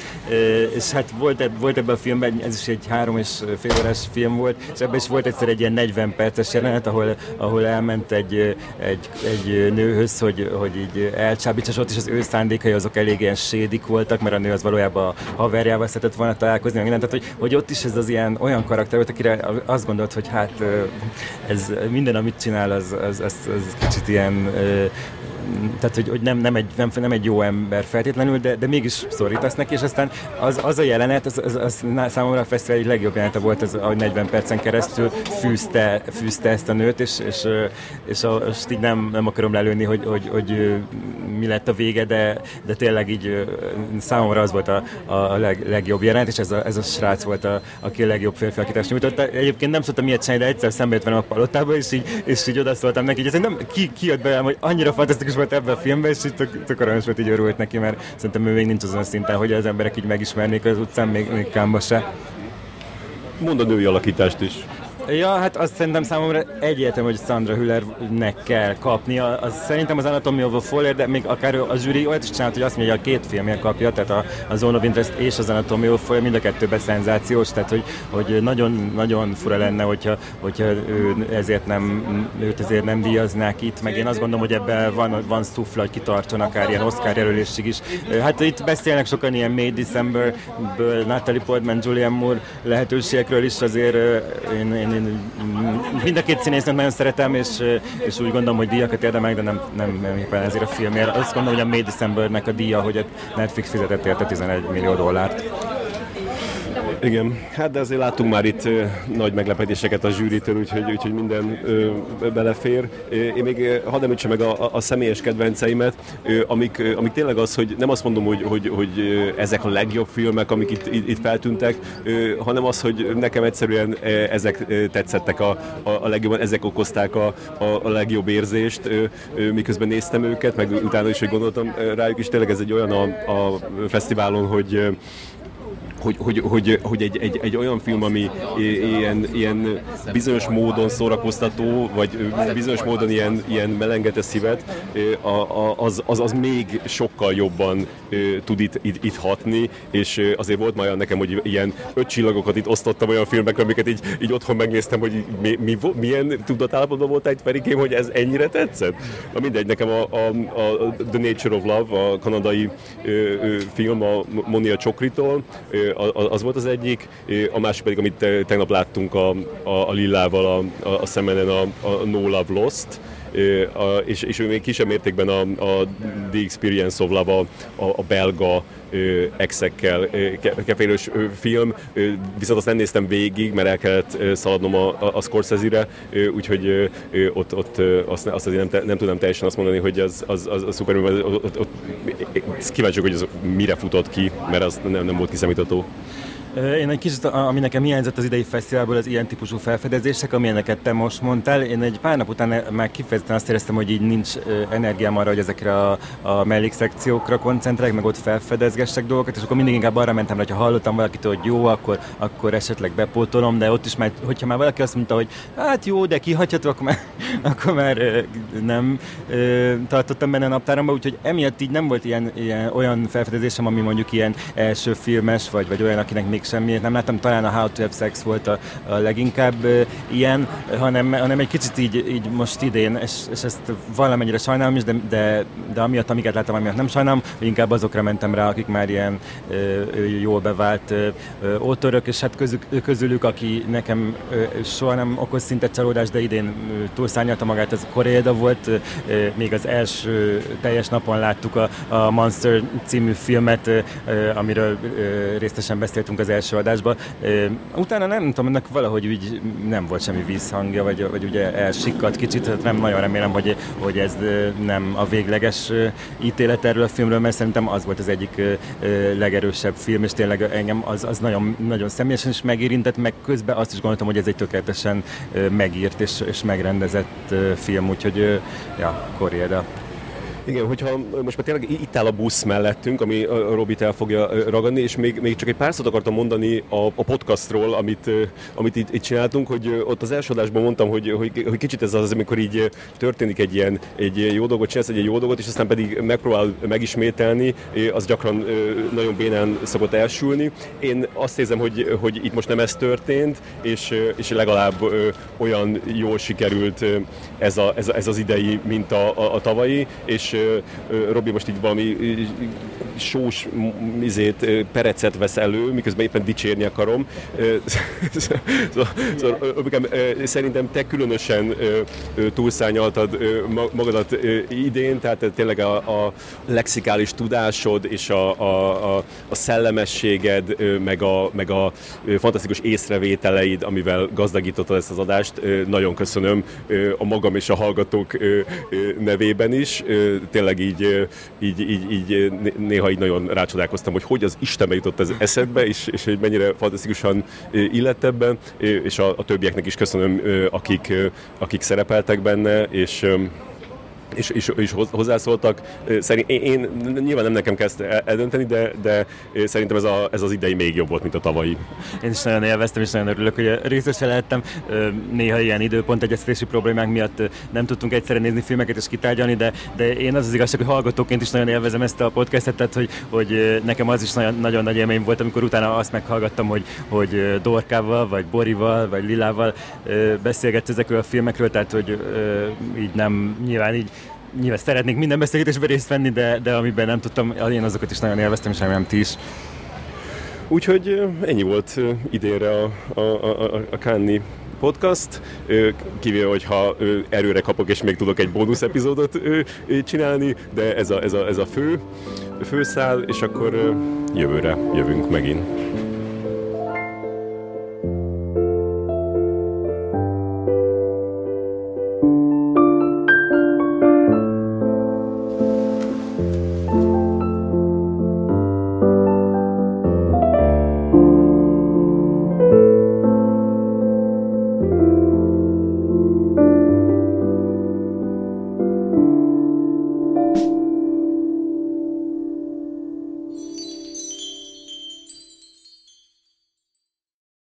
D: és hát volt, volt ebben a filmben, ez is egy három és fél órás film volt, és ebben is volt egyszer egy ilyen 40 perces jelenet, ahol, ahol elment egy, egy, egy nőhöz, hogy, hogy így elcsábítsa, és ott is az ő szándékai azok elég ilyen sédik voltak, mert a nő az valójában a haverjával szeretett volna találkozni, meg tehát hogy, hogy ott is ez az ilyen olyan karakter volt, akire azt gondolt, hogy hát ez minden, amit csinál, az, az, az, az kicsit ilyen tehát hogy, hogy nem, nem, egy, nem, nem egy jó ember feltétlenül, de, de mégis szorítasz neki, és aztán az, az a jelenet, az, az, az számomra a fesztivál egy legjobb jelenete volt, az, ahogy 40 percen keresztül fűzte, fűzte ezt a nőt, és, és, és azt így nem, nem akarom lelőni, hogy, hogy, hogy mi lett a vége, de, de tényleg így számomra az volt a, a leg, legjobb jelenet, és ez a, ez a srác volt, a, aki a legjobb férfi alakítást nyújtotta. Egyébként nem szoktam ilyet csinálni, de egyszer szembe jött velem a palotába, és így, és így odaszóltam neki, hogy ez nem, ki, ki jött belem, hogy annyira fantasztikus volt ebben a filmben, és így tök, tök aranyos volt, így örült neki, mert szerintem ő még nincs azon a szinten, hogy az emberek így megismernék az utcán, még, még Kámba se.
A: Mond a női alakítást is.
D: Ja, hát azt szerintem számomra egyértelmű, hogy Sandra Hüllernek kell kapnia. Az, szerintem az Anatomy of a Fall, de még akár a zsűri olyat is csinált, hogy azt mondja, hogy a két filmért kapja, tehát a, a Zone of Interest és az Anatomy of a Fall mind a kettőben szenzációs, tehát hogy, hogy nagyon, nagyon fura lenne, hogyha, hogyha ő ezért nem, őt ezért nem díjaznák itt, meg én azt gondolom, hogy ebben van, van szufla, hogy kitartson akár ilyen Oscar jelölésig is. Hát itt beszélnek sokan ilyen May December-ből, Natalie Portman, Julian Moore lehetőségekről is, azért én, én én mind a két színésznőt nagyon szeretem, és, és úgy gondolom, hogy díjakat érdemek, de nem, nem, nem éppen ezért a filmért. Azt gondolom, hogy a May Decembernek a díja, hogy a Netflix fizetett érte 11 millió dollárt.
A: Igen, hát de azért láttunk már itt nagy meglepetéseket a zsűritől, úgyhogy, úgyhogy minden ö, belefér. Én még hadd említsem meg a, a, személyes kedvenceimet, ö, amik, amik tényleg az, hogy nem azt mondom, hogy, hogy, hogy ezek a legjobb filmek, amik itt, itt, feltűntek, ö, hanem az, hogy nekem egyszerűen ezek tetszettek a, a, a legjobban, ezek okozták a, a, a legjobb érzést, miközben néztem őket, meg utána is, hogy gondoltam rájuk, és tényleg ez egy olyan a, a fesztiválon, hogy hogy, hogy, hogy, hogy egy, egy, egy olyan film, ami ilyen, ilyen bizonyos módon szórakoztató, vagy bizonyos módon ilyen, ilyen melengete szívet, az, az, az még sokkal jobban tud itt, itt, itt hatni, és azért volt majd nekem, hogy ilyen öt csillagokat itt osztottam olyan filmekre, amiket így, így otthon megnéztem, hogy mi, mi, milyen tudatállapotban volt egy Ferikém, hogy ez ennyire tetszett. Na mindegy, nekem a, a, a The Nature of Love, a kanadai ö, ö, film a Monia Csokritól, az volt az egyik, a másik pedig, amit tegnap láttunk a, a, a Lillával a, a, szemenen, a, a No Love Lost, és, és még kisebb mértékben a, a The Experience of Love, a, a belga exekkel kefélős film, viszont azt nem néztem végig, mert el kellett szaladnom a, a, a Scorsese-re, úgyhogy ott, ott azt, azt azért nem, nem tudom teljesen azt mondani, hogy az, az, az, az szuper, ott, ott, ott, kíváncsi hogy az mire futott ki, mert az nem, nem volt kiszámítható.
D: Én egy kicsit, ami nekem hiányzott az idei fesztiválból, az ilyen típusú felfedezések, amilyeneket te most mondtál. Én egy pár nap után már kifejezetten azt éreztem, hogy így nincs energiám arra, hogy ezekre a, a mellékszekciókra koncentrálják, meg ott felfedezgessek dolgokat, és akkor mindig inkább arra mentem, hogy ha hallottam valakitől, hogy jó, akkor, akkor esetleg bepótolom, de ott is már, hogyha már valaki azt mondta, hogy hát jó, de kihagyható, akkor már, akkor már nem tartottam benne a naptáramba, úgyhogy emiatt így nem volt ilyen, ilyen olyan felfedezésem, ami mondjuk ilyen első filmes, vagy, vagy olyan, akinek még még semmi, nem láttam, talán a How to Have Sex volt a, a leginkább ilyen, hanem, hanem egy kicsit így, így most idén, és, és ezt valamennyire sajnálom is, de, de, de amiatt, amiket láttam, amiatt nem sajnálom, hogy inkább azokra mentem rá, akik már ilyen uh, jól bevált ótörök, és hát közük, közülük, aki nekem uh, soha nem okoz szinte csalódást, de idén túlszárnyalta magát, az Koreeda volt, még az első teljes napon láttuk a, a Monster című filmet, amiről részesen beszéltünk az első adásban. Utána nem tudom, ennek valahogy úgy nem volt semmi vízhangja, vagy, vagy ugye elsikkadt kicsit, hát nem nagyon remélem, hogy, hogy ez nem a végleges ítélet erről a filmről, mert szerintem az volt az egyik legerősebb film, és tényleg engem az, az nagyon, nagyon személyesen is megérintett, meg közben azt is gondoltam, hogy ez egy tökéletesen megírt és, és megrendezett film, úgyhogy ja, Koréda.
A: Igen, hogyha most már tényleg itt áll a busz mellettünk, ami a Robit el fogja ragadni, és még, még csak egy pár szót akartam mondani a, a podcastról, amit, amit itt, itt csináltunk, hogy ott az első adásban mondtam, hogy, hogy, hogy kicsit ez az, amikor így történik egy ilyen egy jó dolgot, csinálsz egy jó dolgot, és aztán pedig megpróbál megismételni, az gyakran nagyon bénán szokott elsülni. Én azt érzem, hogy, hogy itt most nem ez történt, és, és legalább olyan jól sikerült ez, a, ez, ez az idei, mint a, a, a tavalyi, és Robi most így valami sós izét, perecet vesz elő, miközben éppen dicsérni akarom. szóval, szerintem te különösen túlszányaltad magadat idén, tehát tényleg a, a lexikális tudásod és a, a, a, a szellemességed, meg a, meg a fantasztikus észrevételeid, amivel gazdagítottad ezt az adást, nagyon köszönöm a magam és a hallgatók nevében is tényleg így, így, így, így néha így nagyon rácsodálkoztam, hogy hogy az Istenbe jutott ez eszedbe, és, és hogy mennyire fantasztikusan illett ebben, és a, a többieknek is köszönöm, akik, akik szerepeltek benne, és és, és, és hozzászóltak. Szerint, én, én nyilván nem nekem ezt eldönteni, de, de szerintem ez, a, ez az idei még jobb volt, mint a tavalyi.
D: Én is nagyon élveztem, és nagyon örülök, hogy részese lehettem. Néha ilyen időpont egyeztetési problémák miatt nem tudtunk egyszerre nézni filmeket és kitárgyalni, de, de én az az igazság, hogy hallgatóként is nagyon élvezem ezt a podcastet, tehát hogy, hogy nekem az is nagyon, nagyon nagy élmény volt, amikor utána azt meghallgattam, hogy, hogy Dorkával, vagy Borival, vagy Lilával beszélgetsz ezekről a filmekről, tehát hogy így nem, nyilván így nyilván szeretnék minden beszélgetésben részt venni, de, de amiben nem tudtam, én azokat is nagyon élveztem, és remélem ti is.
A: Úgyhogy ennyi volt idénre a, a, a, a Kánni podcast, kivéve, hogyha erőre kapok, és még tudok egy bónusz epizódot csinálni, de ez a, ez a, ez a fő, főszál, és akkor jövőre jövünk megint.